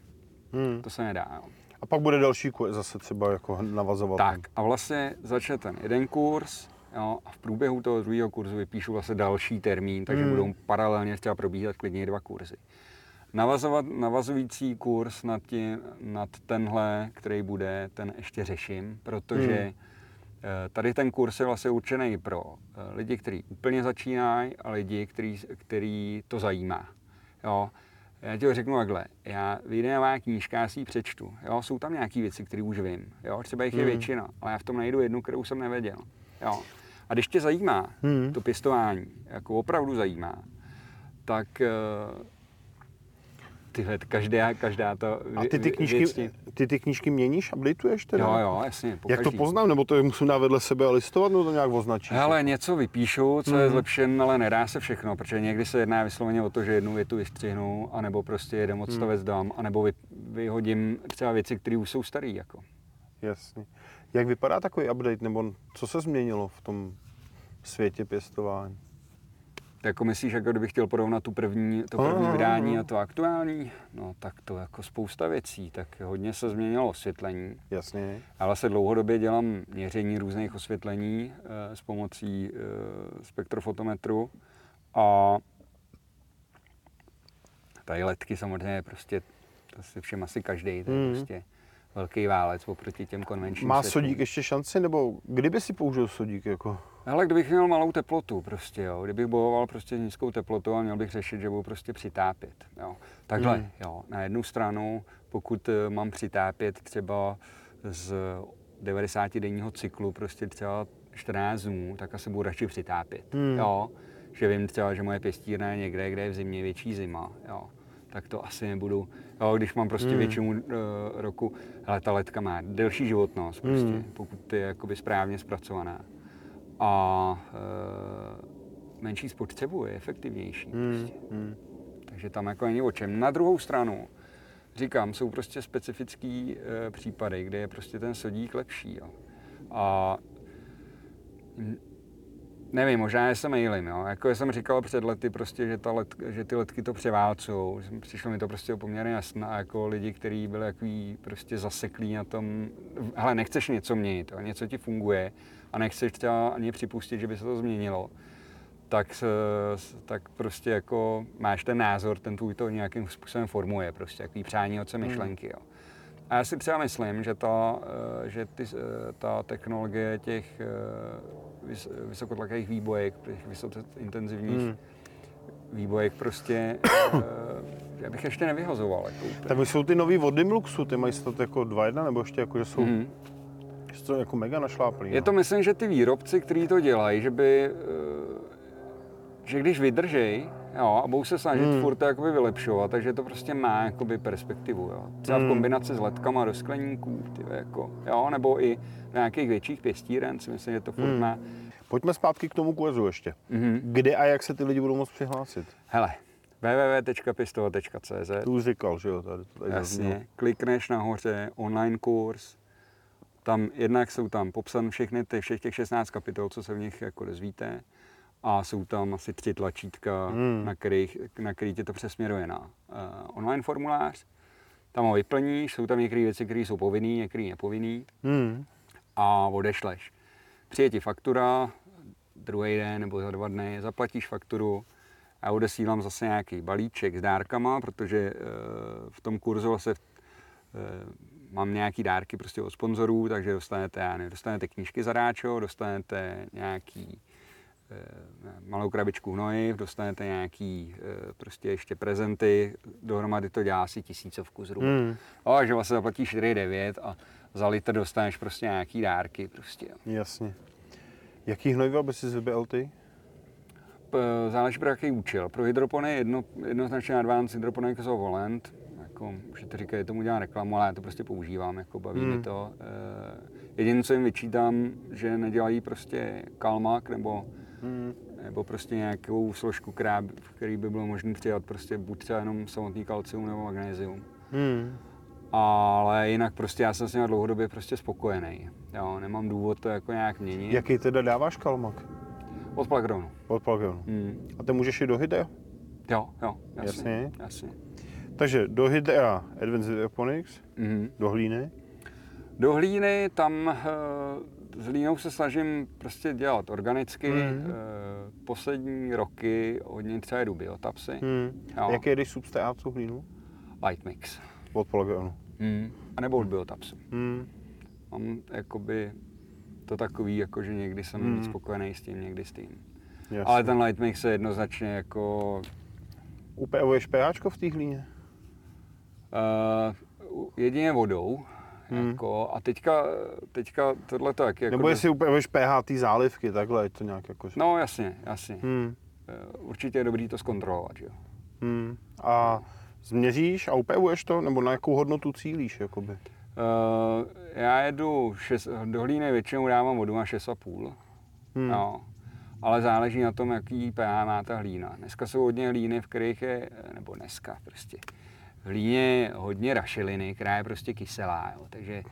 Hmm. to se nedá. Jo. A pak bude další kurz zase třeba jako navazovat. Tak a vlastně začne ten jeden kurz jo, a v průběhu toho druhého kurzu vypíšu vlastně další termín, takže Hmm. budou paralelně třeba probíhat klidně dva kurzy. Navazovat, navazující kurz nad, tí, nad tenhle, který bude, ten ještě řeším, protože Hmm. Eh, tady ten kurz je vlastně určený pro eh, lidi, kteří úplně začínají a lidi, který, který to zajímá. Jo. Já ti řeknu takhle, já vyjde nová knížka, já si ji přečtu. Jo, jsou tam nějaké věci, které už vím. Jo, třeba jich je Hmm. většina, ale já v tom najdu jednu, kterou jsem nevěděl. Jo. A když tě zajímá Hmm. to pěstování, jako opravdu zajímá, tak eh, tyhle, každá, každá ta A ty ty, vě- knížky, ty ty knížky měníš, updateuješ teda? Jo, jo, jasně. Po Jak to poznám? Nebo to musím dát vedle sebe a listovat, nebo to nějak označíš? Hele, něco vypíšu, co je Mhm. zlepšen, ale nedá se všechno, protože někdy se jedná vysloveně o to, že jednu větu vystřihnu, anebo prostě jeden odstavec Mhm. dám, anebo vy, vyhodím třeba věci, které už jsou staré. Jako. Jasně. Jak vypadá takový update, nebo co se změnilo v tom světě pěstování? Jako myslíš, jako kdybych chtěl porovnat tu první, to první vydání a to aktuální? No tak to jako spousta věcí, tak hodně se změnilo osvětlení. Jasně. Já vlastně dlouhodobě dělám měření různých osvětlení e, s pomocí e, spektrofotometru a tady letky samozřejmě prostě, to si všem asi každý, to je Mhm. prostě velký válec oproti těm konvenčním Má světlům. sodík ještě šanci, nebo kdyby si použil sodík? Jako? Ale kdybych měl malou teplotu prostě, jo, kdybych bojoval prostě s nízkou teplotou a měl bych řešit, že budu prostě přitápět, jo. Takhle, Hmm. jo, na jednu stranu, pokud eh, mám přitápět třeba z 90 denního cyklu prostě třeba 14 dnů, tak asi budu radši přitápět, Hmm. jo. Že vím třeba, že moje pěstírna je někde, kde je v zimě větší zima, jo. Tak to asi nebudu, jo, když mám prostě Hmm. většinu uh, roku, ale ta letka má delší životnost prostě, Hmm. pokud je jakoby správně zpracovaná a e, menší spotřebu je efektivnější. Hmm. Prostě. Hmm. Takže tam jako není o čem. Na druhou stranu, říkám, jsou prostě specifický e, případy, kde je prostě ten sodík lepší. Jo. A nevím, možná já se mailím, jo. Jako jsem říkal před lety prostě, že, ta let, že ty letky to převálcou. Přišlo mi to prostě poměrně jasné a jako lidi, kteří byli takový prostě zaseklí na tom, hele, nechceš něco měnit, jo. něco ti funguje a nechceš třeba ani připustit, že by se to změnilo, tak, tak prostě jako máš ten názor, ten tvůj to nějakým způsobem formuje, prostě takový přání oce myšlenky, jo. A já si třeba myslím, že ta, eh, že ty, eh, ta technologie těch eh, vys, vysokotlakých výbojek, těch vysoce intenzivních Hmm. výbojek prostě, já bych ještě nevyhazoval. Jako úplně. Tak jsou ty nový od Dimluxu, ty mají snad jako 2.1, nebo ještě jako, že jsou, Mhm. Že jsou jako mega našláplý. Je no. to, myslím, že ty výrobci, kteří to dělají, že by, eh, že když vydržej, jo, a budou se snažit Hmm. furt to jakoby vylepšovat, takže to prostě má jakoby perspektivu, jo. Třeba v Hmm. kombinaci s letkama do skleníků, ty, jako, jo, nebo i v nějakých větších pěstíren, si myslím, že to furt Hmm. má. Pojďme zpátky k tomu kurzu ještě. Mhm. Kde a jak se ty lidi budou moct přihlásit? Hele, www.pistova.cz Ty už říkal, že jo, tady to tady zaznělo. Jasně, klikneš nahoře online kurz, tam jednak jsou tam popsan všechny ty, všech těch 16 kapitol, co se v nich jako dozvíte a jsou tam asi tři tlačítka, Hmm. na, kterých, na který tě to přesměruje na uh, online formulář. tam ho vyplníš, jsou tam některé věci, které jsou povinné, některé nepovinné Hmm. a odešleš. Přijde ti faktura, druhý den nebo za dva dny, zaplatíš fakturu a odesílám zase nějaký balíček s dárkama, protože eh, v tom kurzu vlastně eh, mám nějaký dárky prostě od sponzorů, takže dostanete, já nevím, dostanete knížky zadáčo, dostanete nějaký eh, malou krabičku hnojiv, dostanete nějaký eh, prostě ještě prezenty, dohromady to dělá asi tisícovku zhruba. Hmm. No, takže vlastně zaplatíš 4,9 a za litr dostaneš prostě nějaký dárky prostě. Jasně. Jaký hnojiva by si vybral ty? P- Záleží pro jaký účel. Pro hydropony jedno, jednoznačně Advanced Hydroponics of Holland. Jako, že to říkají, tomu dělám reklamu, ale já to prostě používám, jako baví Hmm. hmm. mi to. E, jediné, co jim vyčítám, že nedělají prostě kalmak nebo, Hmm. nebo prostě nějakou složku, která, který by bylo možné přidat prostě buď třeba jenom samotný kalcium nebo magnézium. Hmm. Ale jinak prostě já jsem s nimi dlouhodobě prostě spokojený. Jo, nemám důvod to jako nějak měnit. Jaký teda dáváš kalmak? Od Plagronu. Od Plagonu. Hmm. A ty můžeš i do Hydea? Jo, jo, jasně. Jasně. jasně. Takže do Hydea Advanced Hydroponics, Mhm. do hlíny. Do hlíny tam eh, s hlínou se snažím prostě dělat organicky. Mhm. Eh, Poslední roky hodně třeba jedu biotapsy. Jo. Jaký jdeš substrát tu hlínu? Light mix. Od Plagonu. Mm. A nebo od biotapsu. Hmm. Mám jakoby to takový, jako že někdy jsem Mhm. víc spokojený s tím, někdy s tím. Jasně. Ale ten light mix je jednoznačně jako Upravuješ pH v té hlíně? Uh, jedině vodou. Hmm. Jako, a teďka, teďka tohle to jak jako... Nebo jestli upravuješ pH té zálivky, takhle je to nějak jako... No jasně, jasně. Hmm. Eh, Určitě je dobrý to zkontrolovat, jo. Hmm. A změříš a upravuješ to? Nebo na jakou hodnotu cílíš? Jakoby? Uh, já jedu, šest, do hlíny většinou dávám vodu na 6,5, Hmm. no. ale záleží na tom, jaký pH má ta hlína. Dneska jsou hodně hlíny, v kterých je, nebo dneska prostě, v hlíně je hodně rašeliny, která je prostě kyselá, jo. takže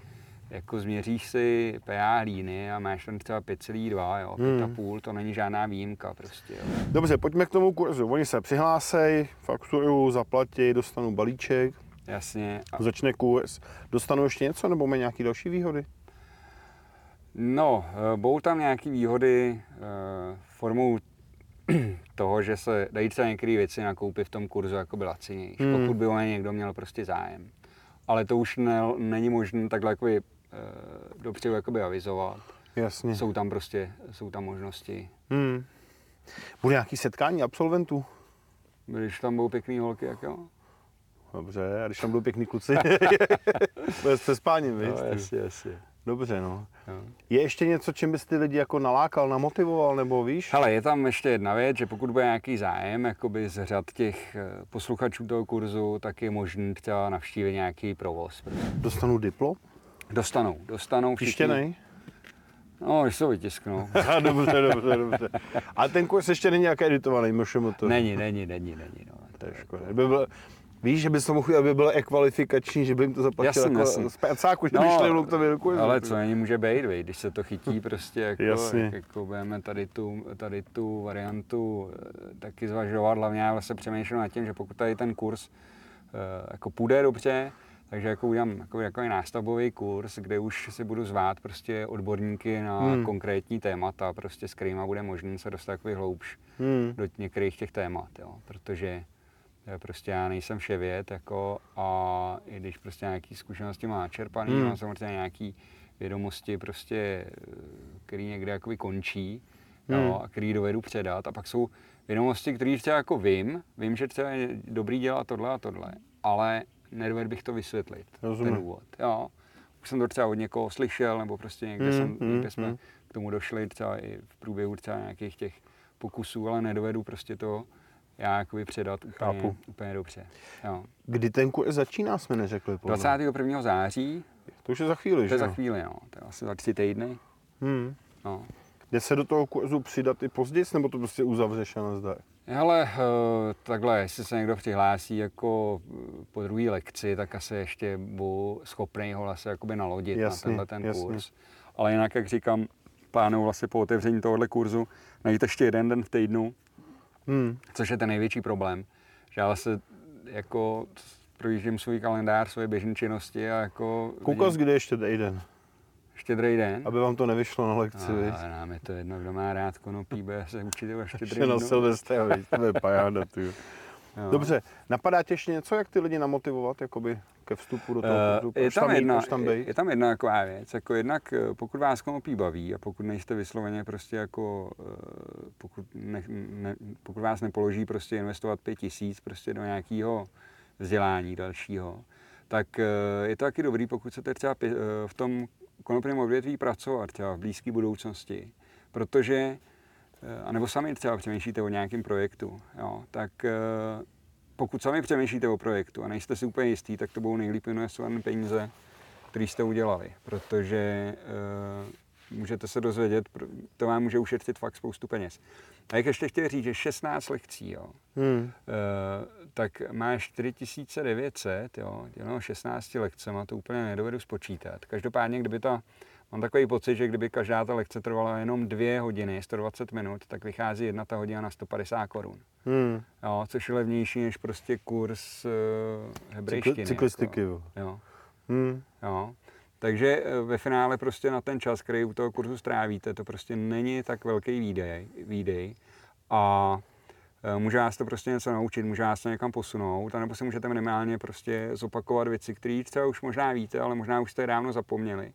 jako změříš si pH hlíny a máš tam třeba 5,2, jo, Hmm. 5,5, to není žádná výjimka prostě, jo. Dobře, pojďme k tomu kurzu. Oni se přihlásej, fakturuju, zaplatí, dostanu balíček, Jasně. A, začne kurz. Dostanu ještě něco nebo mají nějaké další výhody? No, eh, budou tam nějaké výhody eh, formou toho, že se dají třeba některé věci nakoupit v tom kurzu jako by lacinější, Hmm. pokud by o ně někdo měl prostě zájem. Ale to už ne, není možné takhle jakoby, eh, dopředu jakoby avizovat. Jasně. Jsou tam prostě, jsou tam možnosti. Hmm. Bude nějaký setkání absolventů? Když tam budou pěkný holky, jak jo? Dobře, a když tam budou pěkný kluci, bude se spáním, víš? No, jasně, jasně. Dobře, no. Jo. Je ještě něco, čím bys ty lidi jako nalákal, namotivoval, nebo víš? Hele, je tam ještě jedna věc, že pokud bude nějaký zájem jakoby z řad těch eh, posluchačů toho kurzu, tak je možný třeba navštívit nějaký provoz. Dostanu diplom? Dostanou, dostanou. Tištěnej? No, když se vytisknou. dobře, dobře, dobře. A ten kurz ještě není nějak editovaný, možná to. Není, není, není, není. No. To je škoda. By byl, víš, že bys to mohl, aby byl ekvalifikační, že by jim to zaplatil Jasně, jako jasně. z pecáku, že by šli tobě do kurzu. ale co není může být, vej, když se to chytí prostě jako, Jasně. jak, jako budeme tady tu, tady tu variantu eh, taky zvažovat, hlavně já vlastně přemýšlím nad tím, že pokud tady ten kurz eh, jako půjde dobře, takže jako udělám jako, jako nástavbový kurz, kde už si budu zvát prostě odborníky na Hmm. konkrétní témata, prostě s kterými bude možné se dostat takový hloubš Hmm. do některých těch témat, jo, protože prostě já nejsem vševěd, jako a i když prostě nějaký zkušenosti má čerpaný, Hmm. hmm. mám samozřejmě nějaký vědomosti prostě, eh, který někde jakoby končí, Hmm. jo, a který dovedu předat a pak jsou vědomosti, které třeba jako vím, vím, že třeba je dobrý dělat tohle a tohle, ale nedovedl bych to vysvětlit, Rozumím. ten důvod, jo. Už jsem to třeba od někoho slyšel, nebo prostě někde, Hmm, jsem, hmm, někde jsme hmm. k tomu došli třeba i v průběhu třeba nějakých těch pokusů, ale nedovedu prostě to já jakoby předat úplně, Chápu. úplně dobře. Jo. Kdy ten kurz začíná, jsme neřekli. podle mě. 21. září, To už je za chvíli, to že je za jo? chvíli, no. to je asi za tři týdny. Hmm. No. Jde se do toho kurzu přidat i později, nebo to prostě uzavřeš a nazdar? Hele, eh, takhle, jestli se někdo přihlásí jako eh, po druhé lekci, tak asi ještě budu schopný ho vlastně jakoby nalodit Jasně, na tenhle ten jasně. kurz. Ale jinak, jak říkám, plánuju vlastně po otevření tohohle kurzu najít ještě jeden den v týdnu, Hmm. což je ten největší problém. Že já vlastně jako projíždím svůj kalendář, svoje běžné činnosti a jako... Koukal jsi, kdy ještě den? Štědrý den. Aby vám to nevyšlo na lekci, no, ale nám je to jedno, kdo má rád konopí, bude se učit o štědrý den. na Silvestra, to je pajáda, ty. Dobře, napadá tě ještě něco, jak ty lidi namotivovat jakoby ke vstupu do toho kurzu? Uh, je, tam jedna, tam je, je tam jedna taková věc, jako jednak eh, pokud vás konopí baví a pokud nejste vysloveně prostě jako, uh, pokud, ne, ne, pokud vás nepoloží prostě investovat pět tisíc prostě do nějakého vzdělání dalšího, tak je to taky dobrý, pokud chcete třeba v tom konopném odvětví pracovat třeba v blízké budoucnosti, protože Eh, anebo sami třeba přemýšlíte o nějakém projektu, jo, tak eh, pokud sami přemýšlíte o projektu a nejste si úplně jistý, tak to budou nejlíp investované peníze, které jste udělali, protože uh, můžete se dozvědět, to vám může ušetřit fakt spoustu peněz. A jak ještě chtěl říct, že 16 lekcí, jo, hmm. uh, tak máš 4900, jo, děleno 16 lekcemi, to úplně nedovedu spočítat. Každopádně, kdyby ta Mám takový pocit, že kdyby každá ta lekce trvala jenom dvě hodiny, 120 minut, tak vychází jedna ta hodina na 150 korun. Hmm. Jo, což je levnější než prostě kurz uh, hebrejštiny. Cykl, cyklistiky. Jako. Jo. Hmm. jo. Takže eh, ve finále prostě na ten čas, který u toho kurzu strávíte, to prostě není tak velký výdej, výdej a eh, může vás to prostě něco naučit, může vás to někam posunout, anebo si můžete minimálně prostě zopakovat věci, které třeba už možná víte, ale možná už jste dávno zapomněli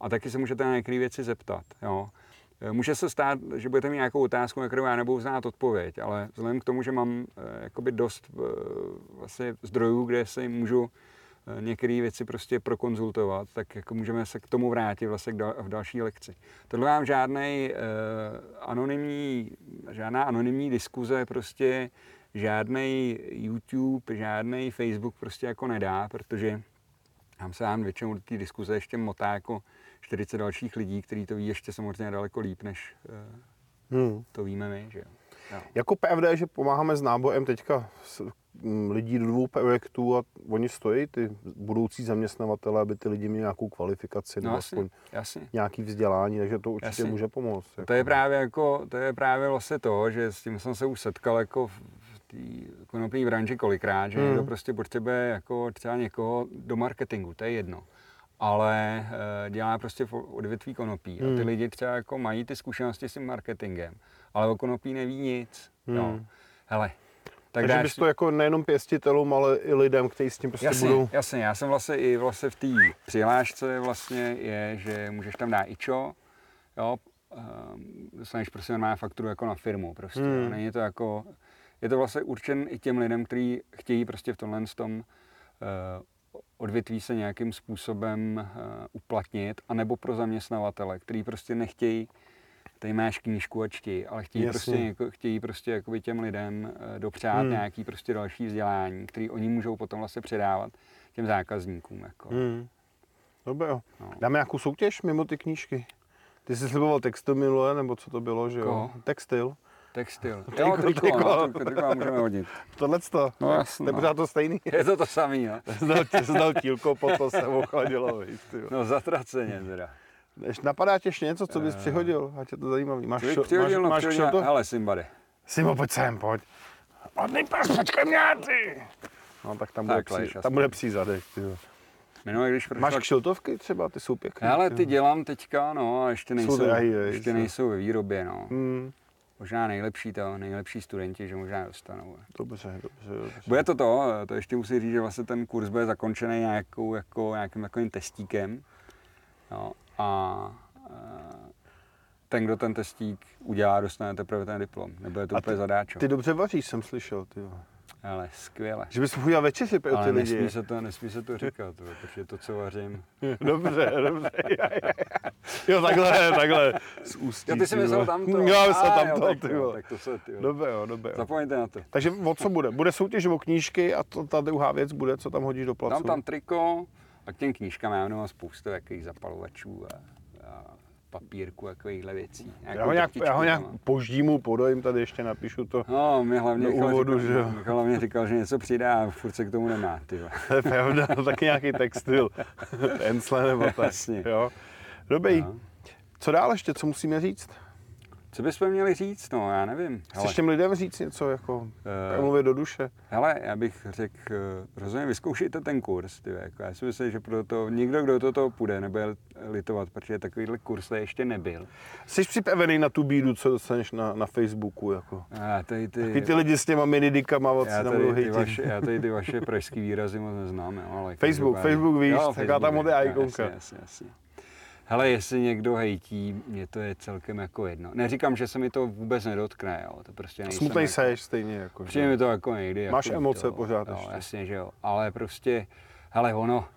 a taky se můžete na některé věci zeptat. Jo. E, může se stát, že budete mít nějakou otázku, na kterou já nebudu znát odpověď, ale vzhledem k tomu, že mám e, jakoby dost e, vlastně zdrojů, kde se můžu některé věci prostě prokonzultovat, tak jako můžeme se k tomu vrátit vlastně v další lekci. Tohle mám žádný uh, anonymní, žádná anonymní diskuze, prostě žádný YouTube, žádný Facebook prostě jako nedá, protože tam se vám většinou do té diskuze ještě motá jako 40 dalších lidí, kteří to ví ještě samozřejmě daleko líp, než uh, hmm. to víme my. Že jo. Jako je, že pomáháme s nábojem teďka s, m, lidí do dvou projektů a oni stojí, ty budoucí zaměstnavatele, aby ty lidi měli nějakou kvalifikaci no, nebo jasně, aspoň jasně. nějaký vzdělání, takže to určitě jasně. může pomoct. Jako. To je právě jako, to je právě vlastně to, že s tím jsem se už setkal jako v té konopní branži kolikrát, že hmm. někdo prostě potřebuje jako třeba někoho do marketingu, to je jedno ale uh, dělá prostě v odvětví konopí. Hmm. A ty hmm. lidi třeba jako mají ty zkušenosti s tím marketingem, ale o konopí neví nic. Hmm. Jo. Hele, tak Takže bys to jako nejenom pěstitelům, ale i lidem, kteří s tím prostě jasně, budou... Jasně, já jsem vlastně i vlastně v té přihlášce vlastně je, že můžeš tam dát ičo, jo, um, dostaneš prostě normální fakturu jako na firmu prostě. Hmm. Není to jako, je to vlastně určen i těm lidem, kteří chtějí prostě v tomhle tom uh, odvětví se nějakým způsobem uh, uplatnit, anebo pro zaměstnavatele, který prostě nechtějí, tady máš knížku a čti, ale chtějí Jasně. prostě, jako, chtějí prostě jakoby těm lidem uh, dopřát hmm. nějaký prostě další vzdělání, který oni můžou potom vlastně předávat těm zákazníkům. Jako. Hmm. Dobře, jo. No. Dáme nějakou soutěž mimo ty knížky? Ty jsi sliboval textil minule, nebo co to bylo, že jo? Ko? Textil. Textil. Jo, triko, triko. No, triko můžeme hodit. Tohle to. No jasně. To je pořád to stejný. Je to to samý, no. znal, znal tílko, potom se ochladilo, víš, No zatraceně teda. Než napadá tě ještě něco, co bys uh, přihodil, ať je to zajímavý. Máš, šo, přihodil, máš, no, máš to? Hele, Simbady. Simo, pojď sem, pojď. Padni pes, počkej mě, ty. No tak tam, tak, bude, pří, tam bude pří zadek, ty. Minule, když prošla... Máš kšiltovky třeba, ty jsou pěkné. Ale ty dělám teďka, no, a ještě nejsou, drahý, ještě nejsou ve výrobě, no. Hmm možná nejlepší to, nejlepší studenti, že možná dostanou. Dobře, dobře, dobře. Bude to to, to ještě musí říct, že vlastně ten kurz bude zakončený nějakou, jako, nějakým takovým testíkem. No, a ten, kdo ten testík udělá, dostane teprve ten diplom. Nebo je to a úplně zadáčo. Ty dobře vaříš, jsem slyšel. Ty. Ale skvěle. Že bys mohl udělat večeři pro ty lidi. nesmí se to, nesmí se to říkat, protože to, co vařím. dobře, dobře. jo, takhle, takhle. Z ústí, jo, ty jsi myslel tam to. Já myslel tam to, ty jo, tak to se, ty jo. Dobře, jo, dobře. Jo. Zapomeňte na to. Takže o co bude? Bude soutěž o knížky a to, ta druhá věc bude, co tam hodíš do placu? Tam tam triko a k těm knížkám já mám spoustu jakých zapalovačů a papírku, takovýchhle věcí. Já ho nějak, já ho nějak poždímu, podojím, tady ještě napíšu to No, mě hlavně, říkal, úvodu, říkal, že hlavně říkal, že něco přidá a furt se k tomu nemá, ty To je pravda, no, taky nějaký textil, ensle nebo tak, Jasně. jo. Dobrý. No. Co dál ještě, co musíme říct? Co bychom měli říct, no, já nevím. Chceš těm lidem říct něco, jako Eh, mluvit do duše? Hele, já bych řekl, eh, rozhodně vyzkoušejte ten kurz. Ty, jako já si myslím, že pro to nikdo, kdo do toho půjde, nebude litovat, protože takovýhle kurz ještě nebyl. Jsi připravený na tu bídu, co dostaneš na, na Facebooku? Jako? A tady ty, Ty, ty lidi s těma minidikama, od já tam tady, ty vaše, já tady ty vaše pražský výrazy moc neznám, jo, ale... Facebook, každopádně- Facebook víš, Jo, taká ta Facebook, modrá jo, ikonka. Jasně, jasně, jasně. Hele, jestli někdo hejtí, mě to je celkem jako jedno. Neříkám, že se mi to vůbec nedotkne, jo, to prostě nejsem Smutnej jako, seš stejně. Jako, že? Přijde mi to jako někdy. Máš jako emoce to, pořád jo, ještě. Jasně, že jo. Ale prostě, hele, ono,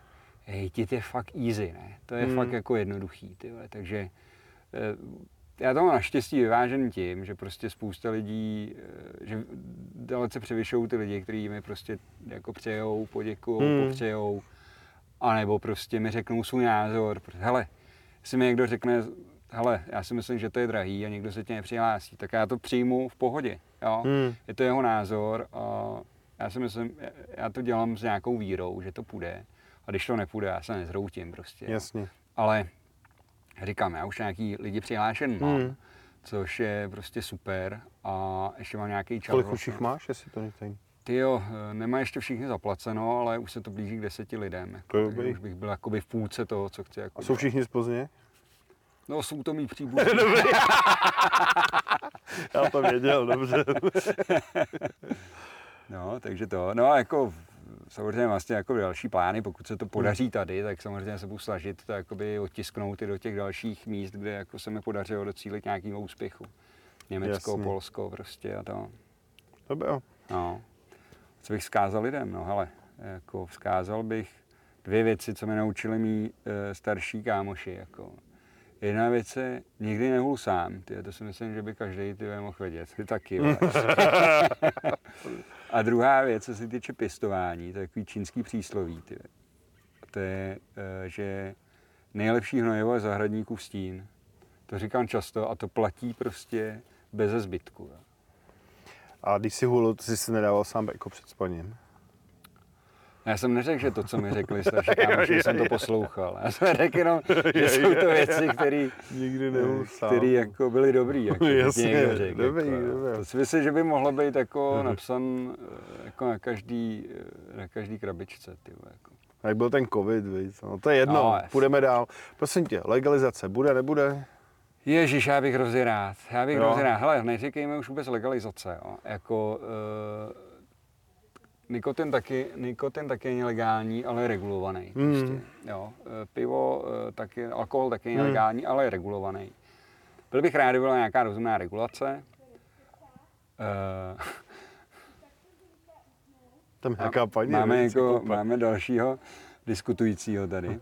hejtit je fakt easy, ne? To je Hmm. fakt jako jednoduchý, ty. Takže eh, já to mám naštěstí vyvážený tím, že prostě spousta lidí, eh, že dalece převyšují ty lidi, kteří mi prostě jako přejou, poděkujou, Hmm. popřejou, anebo prostě mi řeknou svůj názor. Hele, jestli mi někdo řekne, hele, já si myslím, že to je drahý a někdo se tě nepřihlásí, tak já to přijmu v pohodě, jo. Hmm. Je to jeho názor a já si myslím, já to dělám s nějakou vírou, že to půjde. A když to nepůjde, já se nezroutím prostě. Jasně. Ale říkám, já už nějaký lidi přihlášen mám, Hmm. což je prostě super a ještě mám nějaký čas. Kolik už vlastně. jich máš, jestli to netajím? Ty jo, nemá ještě všichni zaplaceno, ale už se to blíží k deseti lidem. Jako, To je dobrý. už bych byl jakoby v půlce toho, co chci. Jako A jsou všichni z Plzně? No, jsou to mý příbuzní. Já to věděl, dobře. No, takže to. No a jako samozřejmě vlastně jako další plány, pokud se to Hmm. podaří tady, tak samozřejmě se budu snažit to jakoby otisknout i do těch dalších míst, kde jako se mi podařilo docílit nějakého úspěchu. Německo, Jasně. Polsko prostě a to. Dobře. No. Co bych vzkázal lidem? No hele, jako vzkázal bych dvě věci, co mi naučili mý e, starší kámoši. Jako. Jedna věc je, nikdy nehul sám. Ty, to si myslím, že by každý ty mohl vědět. Ty taky. A druhá věc, co se týče pěstování, to je takový čínský přísloví. Ty. To je, e, že nejlepší hnojivo je zahradníků stín. To říkám často a to platí prostě bez zbytku. Jo. A když si hulil, to jsi si nedával sám jako před spaním. Já jsem neřekl, že to, co mi řekli starší kámoši, že jsem to poslouchal. Já jsem řekl jenom, že jsou to věci, které Nikdy který jako byly dobrý. Jako, Jasně, řekl, dobrý, jako, dobrý. To si myslím, že by mohlo být jako napsan eh, jako na každý, eh, na každý krabičce. Ty, vole, jako. Jak byl ten covid, víc. No, to je jedno, No, půjdeme dál. Prosím tě, legalizace bude, nebude? Ježíš, já bych hrozně rád. Já bych Jo. hrozně rád. Hele, neříkejme už vůbec legalizace. Jo. Jako, uh, nikotin, taky, nikotin taky je nelegální, ale je regulovaný. Mm. Prostě, jo. Eh, Pivo, eh, taky, alkohol taky je Mm. nelegální, ale je regulovaný. Byl bych rád, kdyby byla nějaká rozumná regulace. Uh, Tam nějaká paní. máme, jako, máme dalšího diskutujícího tady.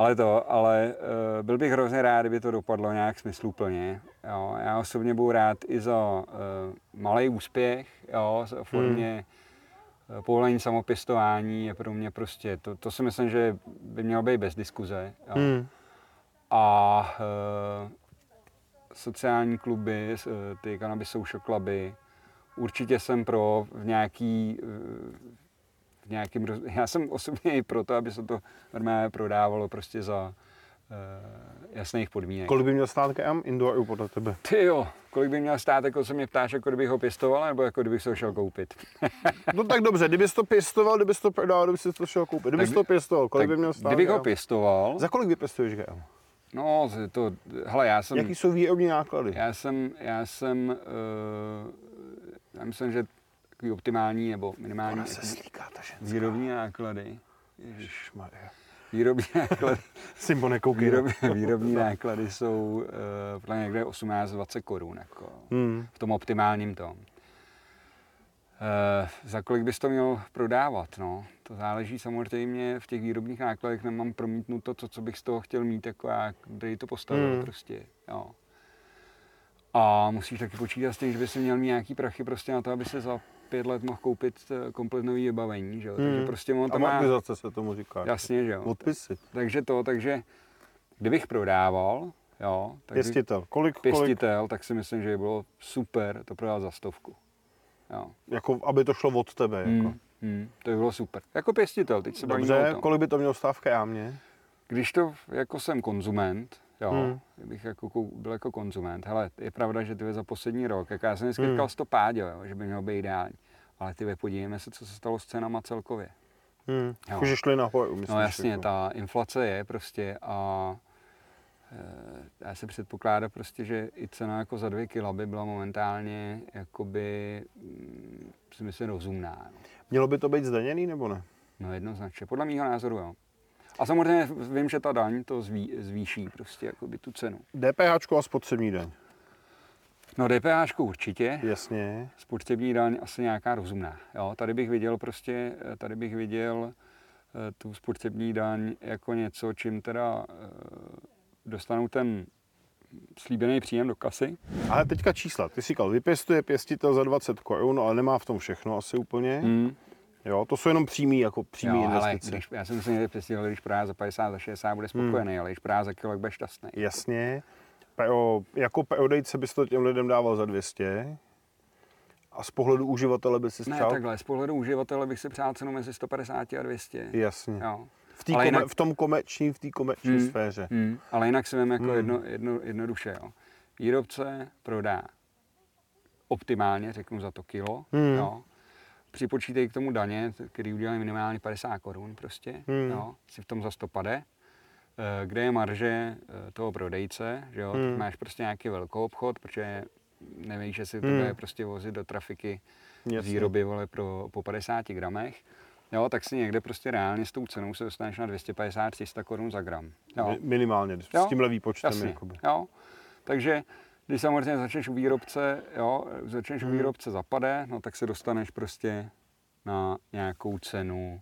Ale to, ale uh, byl bych hrozně rád, kdyby to dopadlo nějak smysluplně. Jo. Já osobně budu rád i za uh, malý úspěch, jo, v formě hmm. povolení samopěstování je pro mě prostě, to, to si myslím, že by mělo být bez diskuze. Jo. Hmm. A uh, sociální kluby, eh, ty cannabis social cluby, určitě jsem pro v nějaký, eh, nějakým, roz- já jsem osobně i pro to, aby se to normálně prodávalo prostě za uh, jasných podmínek. Kolik by měl stát KM Indoor podle tebe? Ty jo, kolik by měl stát, jako se mě ptáš, jako kdybych ho pěstoval, nebo jako kdybych se ho šel koupit? No tak dobře, kdybys to pěstoval, kdybys to prodal, kdybys si to šel koupit. Kdybys Tak- to pěstoval, kolik by měl stát? kdybych ho pěstoval, Za kolik vypěstuješ GM? no to, hele, já jsem... Jaký jsou výrobní náklady? Já jsem, já jsem, uh, já myslím, že takový optimální nebo minimální se jako slíká ta ženská. výrobní náklady. Ježiš, Ježišmarja. výrobní náklady, Simbo, nekoukej. výrob, výrobní náklady jsou uh, někde 18-20 korun. Jako, Hmm. v tom optimálním tom. Uh, za kolik bys to měl prodávat? No? To záleží samozřejmě, v těch výrobních nákladech nemám promítnuto to, co bych z toho chtěl mít, jako já, kde to postavil Hmm. prostě. Jo. A musíš taky počítat s tím, že by si měl mít nějaký prachy prostě na to, aby se za pět let mohl koupit eh, komplet nový vybavení, že jo? Takže Hmm. prostě on tam má, se tomu říká. jasně, že jo? Odpisy. Takže to, takže kdybych prodával, jo, tak Pěstitel. Kolik, kolik, pěstitel, tak si myslím, že by bylo super to prodat za stovku. Jo. jako, aby to šlo od tebe. Jako. Hmm. Hmm, to by bylo super. Jako pěstitel, teď se bavíme o Dobře, tom. kolik by to mělo stát v krámě? Když to jako jsem konzument, Jo, hmm. bych jako byl jako konzument. Hele, je pravda, že ty za poslední rok, jak já jsem dneska říkal stopádě, jo, že by mělo být ideální. Ale ty podívejme se, co se stalo s cenama celkově. Hmm. Jo. Už šli nahoru, myslíš? No jasně, jako. ta inflace je prostě a eh, já se předpokládám prostě, že i cena jako za dvě kila by byla momentálně jakoby, mm, si myslím, rozumná. No. Mělo by to být zdaněný nebo ne? no jednoznačně, podle mého názoru jo. A samozřejmě vím, že ta daň to zví, zvýší prostě jakoby tu cenu. DPH a spotřební daň. No DPH určitě, Jasně. spotřební daň asi nějaká rozumná. Jo, tady bych viděl prostě, eh, tady bych viděl eh, tu spotřební daň jako něco, čím teda eh, dostanou ten slíbený příjem do kasy. Ale teďka čísla. Ty jsi říkal, vypěstuje pěstitel za 20 korun, ale nemá v tom všechno asi úplně. Hmm. Jo, to jsou jenom přímý, jako přímý Jo, ale investice. když, já jsem si někdy představil, když prodá za 50, za 60, bude spokojený, ale když prodá za kilo, bude šťastný. Jasně. Pro, jako prodejce bys to těm lidem dával za 200. A z pohledu uživatele by si Ne, přál... takhle, z pohledu uživatele bych si přál cenu mezi 150 a 200. Jasně. Jo. V, Ale kome, jinak- v tom komerční, v té komerční Hmm. sféře. Hmm. Ale jinak si vím jako Hmm. jedno, jedno, jednoduše. Jo. Výrobce prodá optimálně, řeknu za to kilo. Hmm. Jo. Připočítej k tomu daně, který udělají minimálně 50 korun prostě. Hmm. Jo. Si v tom za 100 pade. Eh, Kde je marže eh, toho prodejce, že jo, Hmm. tak máš prostě nějaký velký obchod, protože nevíš, že si to Hmm. bude prostě vozit do trafiky Jasně. výroby vole, pro, po 50 gramech. Jo, tak si někde prostě reálně s tou cenou se dostaneš na 250-300 korun za gram. Jo. Mi- Minimálně, Jo, s tímhle výpočtem. Jasně, Jakoby. jo. Takže když samozřejmě začneš u výrobce, jo, začneš Hmm. u výrobce zapade, no tak se dostaneš prostě na nějakou cenu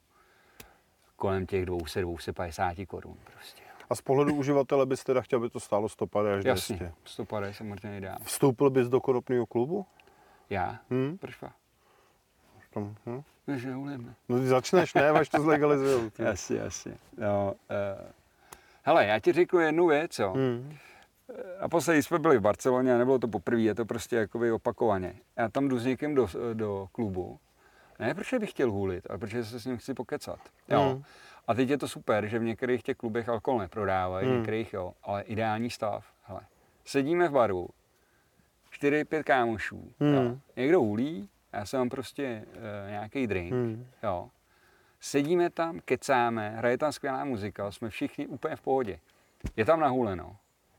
kolem těch 200-250 korun prostě. A z pohledu uživatele bys teda chtěl, aby to stálo 150 až 200. Jasně, 150 je samozřejmě ideál. Vstoupil bys do konopného klubu? Já? Hm? Proč pa? V Tom, hm? Než neulím. No ty začneš, ne, až to zlegalizujou. ty. Jasně, jasně. No, uh, hele, já ti řeknu jednu věc, jo. Hm. Naposledy jsme byli v Barceloně a nebylo to poprvé, je to prostě jakoby opakovaně. Já tam jdu s někým do, do klubu, ne protože bych chtěl hůlit, ale protože se s ním chci pokecat. Jo. Mm. A teď je to super, že v některých těch klubech alkohol neprodávají, Mm. některých jo, ale ideální stav. Hele, sedíme v baru, čtyři, pět kámošů, Mm. jo. někdo hůlí, já jsem mám prostě uh, nějaký drink, Mm. jo. Sedíme tam, kecáme, hraje tam skvělá muzika, jsme všichni úplně v pohodě. Je tam nahuleno.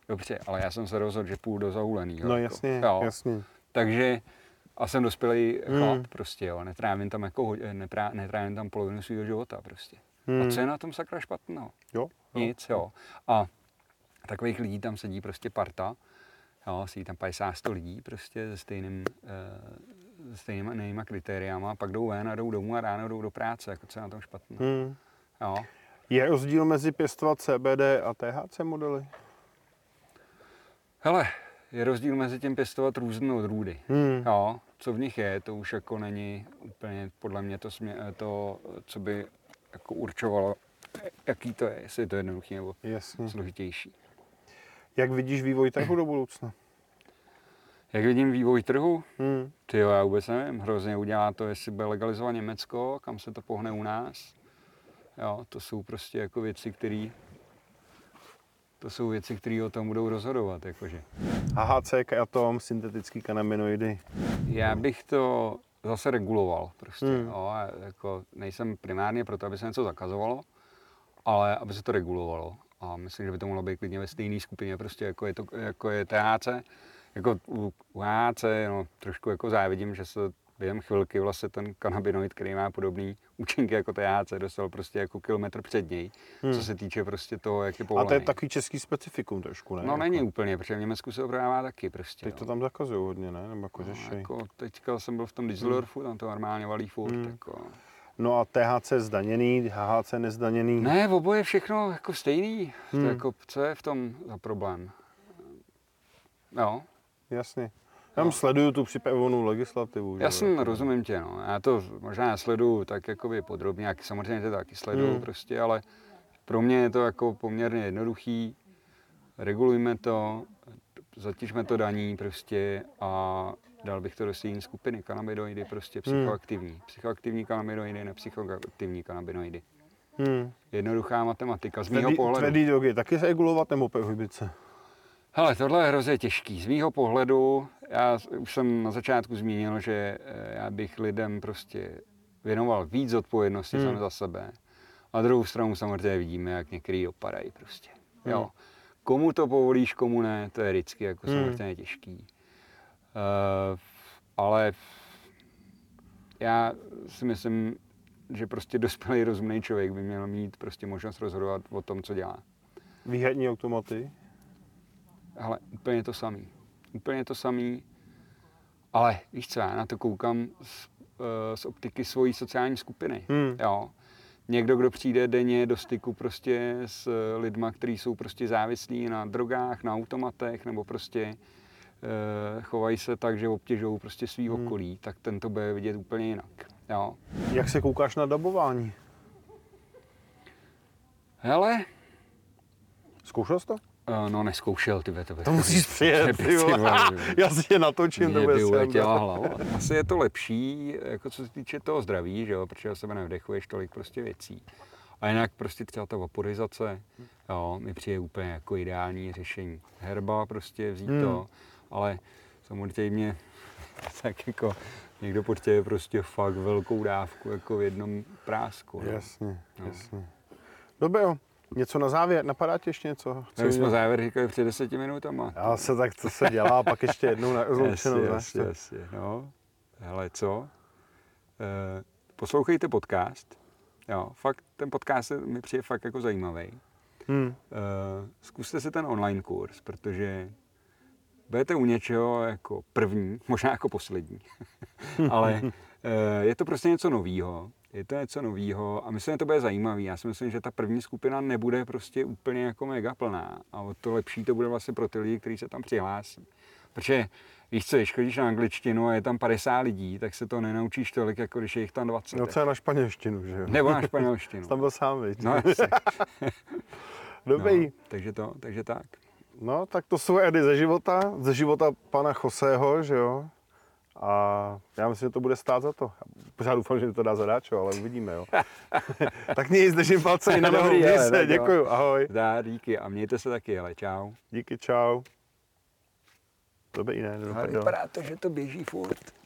Dobře, ale já jsem se rozhodl, že půjdu do zahulenýho. No jako. jasně, jo. jasně. Takže a jsem dospělý chlap Mm. prostě, jo. Netrávím tam jako, neprá, netrávím tam polovinu svého života prostě. Mm. A co je na tom sakra špatného? Jo? jo. Nic, jo. A takových lidí tam sedí prostě parta, jo, sedí tam 50-100 lidí prostě se stejným, eh, se stejnýma kritériama, pak jdou ven a jdou domů a ráno jdou do práce, jako co je na tom špatné. Hm. Jo. Je rozdíl mezi pěstovat CBD a THC modely? Hele, je rozdíl mezi tím pěstovat různé odrůdy. Hm. Jo, co v nich je, to už jako není úplně podle mě to, smě, to co by jako určovalo, jaký to je, jestli je to jednoduchý nebo Jasně. složitější. Jak vidíš vývoj trhu do budoucna? Jak vidím vývoj trhu, Hm. ty jo, já vůbec nevím, hrozně udělá to, jestli bude legalizovat Německo, kam se to pohne u nás. Jo, to jsou prostě jako věci, které to jsou věci, které o tom budou rozhodovat, jakože. HHC, kratom, syntetický kanabinoidy. Já bych to zase reguloval prostě. Hmm. Jo, jako nejsem primárně proto, aby se něco zakazovalo, ale aby se to regulovalo. A myslím, že by to mohlo být klidně ve stejné skupině, prostě jako je, to, jako je THC. Jako u, u HHC, no, trošku jako závidím, že se během chvilky vlastně ten kanabinoid, který má podobný účinky jako THC, dostal prostě jako kilometr před něj, Hmm. co se týče prostě toho, jak je A povolený. to je takový český specifikum trošku, ne? No Jako- není úplně, protože v Německu se to prodává taky prostě. Teď jo. to tam zakazují hodně, ne? Nebo jako No, jako teďka jsem byl v tom Düsseldorfu, tam to normálně valí furt. Hmm. Jako. No a THC zdaněný, HHC nezdaněný. Ne, oboje všechno jako stejný. Hmm. To jako, co je v tom za problém? Jo, Jasně. Já no. sleduju tu připravenou legislativu. jo, jasně, jako- rozumím tě, no. Já to možná sleduju tak jakoby podrobně, jak samozřejmě to taky sleduju Hmm. prostě, ale pro mě je to jako poměrně jednoduchý. Regulujme to, zatížme to daní prostě a dal bych to do stejné skupiny. Kanabinoidy prostě Hmm. psychoaktivní. Psychoaktivní kanabinoidy, nepsychoaktivní kanabinoidy. Hmm. Jednoduchá matematika z mého Tvrdý, pohledu. tvrdý drogy taky regulovat nebo prohibice? Hele, tohle je hrozně těžký. Z mýho pohledu, já už jsem na začátku zmínil, že eh, já bych lidem prostě věnoval víc odpovědnosti hmm. za sebe. A druhou stranu samozřejmě vidíme, jak některý dopadají prostě. Hmm. Jo. Komu to povolíš, komu ne, to je vždycky jako hmm. samozřejmě těžký. Uh, ale já si myslím, že prostě dospělý rozumný člověk by měl mít prostě možnost rozhodovat o tom, co dělá. Výhradní automaty? Ale úplně to samý. Úplně to samý. Ale víš co, já na to koukám z, eh, z optiky svojí sociální skupiny. Hmm. Jo. Někdo, kdo přijde denně do styku prostě s lidma, kteří jsou prostě závislí na drogách, na automatech, nebo prostě e, chovají se tak, že obtěžují prostě svý hmm. okolí, tak ten to bude vidět úplně jinak. Jo. Jak se koukáš na dabování? Hele. Zkoušel jsi to? Uh, no, neskoušel, ty to. To musíš přijet, ty Já si je natočím, to bude. Asi je to lepší, jako co se týče toho zdraví, že jo, protože sebe nevdechuješ tolik prostě věcí. A jinak prostě třeba ta vaporizace, jo, mi přijde úplně jako ideální řešení. Herba prostě vzít hmm. to, ale samozřejmě tak jako někdo potřebuje prostě fakt velkou dávku jako v jednom prásku. Jasně, no. jasně. Dobře, jo. Něco na závěr, napadá ti ještě něco? Co My jsme závěr říkali před deseti minutama. Já se tak, to se dělá, pak ještě jednou na rozloučenou. Jasně, jasně, no. Hele, co? E, poslouchejte podcast. Jo, fakt, ten podcast mi přijde fakt jako zajímavý. Hmm. E, zkuste si ten online kurz, protože budete u něčeho jako první, možná jako poslední, ale e, je to prostě něco novýho je to něco novýho a myslím, že to bude zajímavý. Já si myslím, že ta první skupina nebude prostě úplně jako mega plná a o to lepší to bude vlastně pro ty lidi, kteří se tam přihlásí. Protože víš co, když chodíš na angličtinu a je tam 50 lidí, tak se to nenaučíš tolik, jako když je jich tam 20. No co je na španělštinu, že jo? Nebo na španělštinu. tam byl sám, viď? No, Dobrý. No, takže to, takže tak. No, tak to jsou edy ze života, ze života pana Choseho, že jo? A já myslím, že to bude stát za to. Pořád doufám, že to dá zadáčo, ale uvidíme, jo. tak nic, držím palce i na dobrý, se, děkuju, ahoj. Dá, díky a mějte se taky, ale čau. Díky, čau. To by jiné, vypadá to, že to běží furt.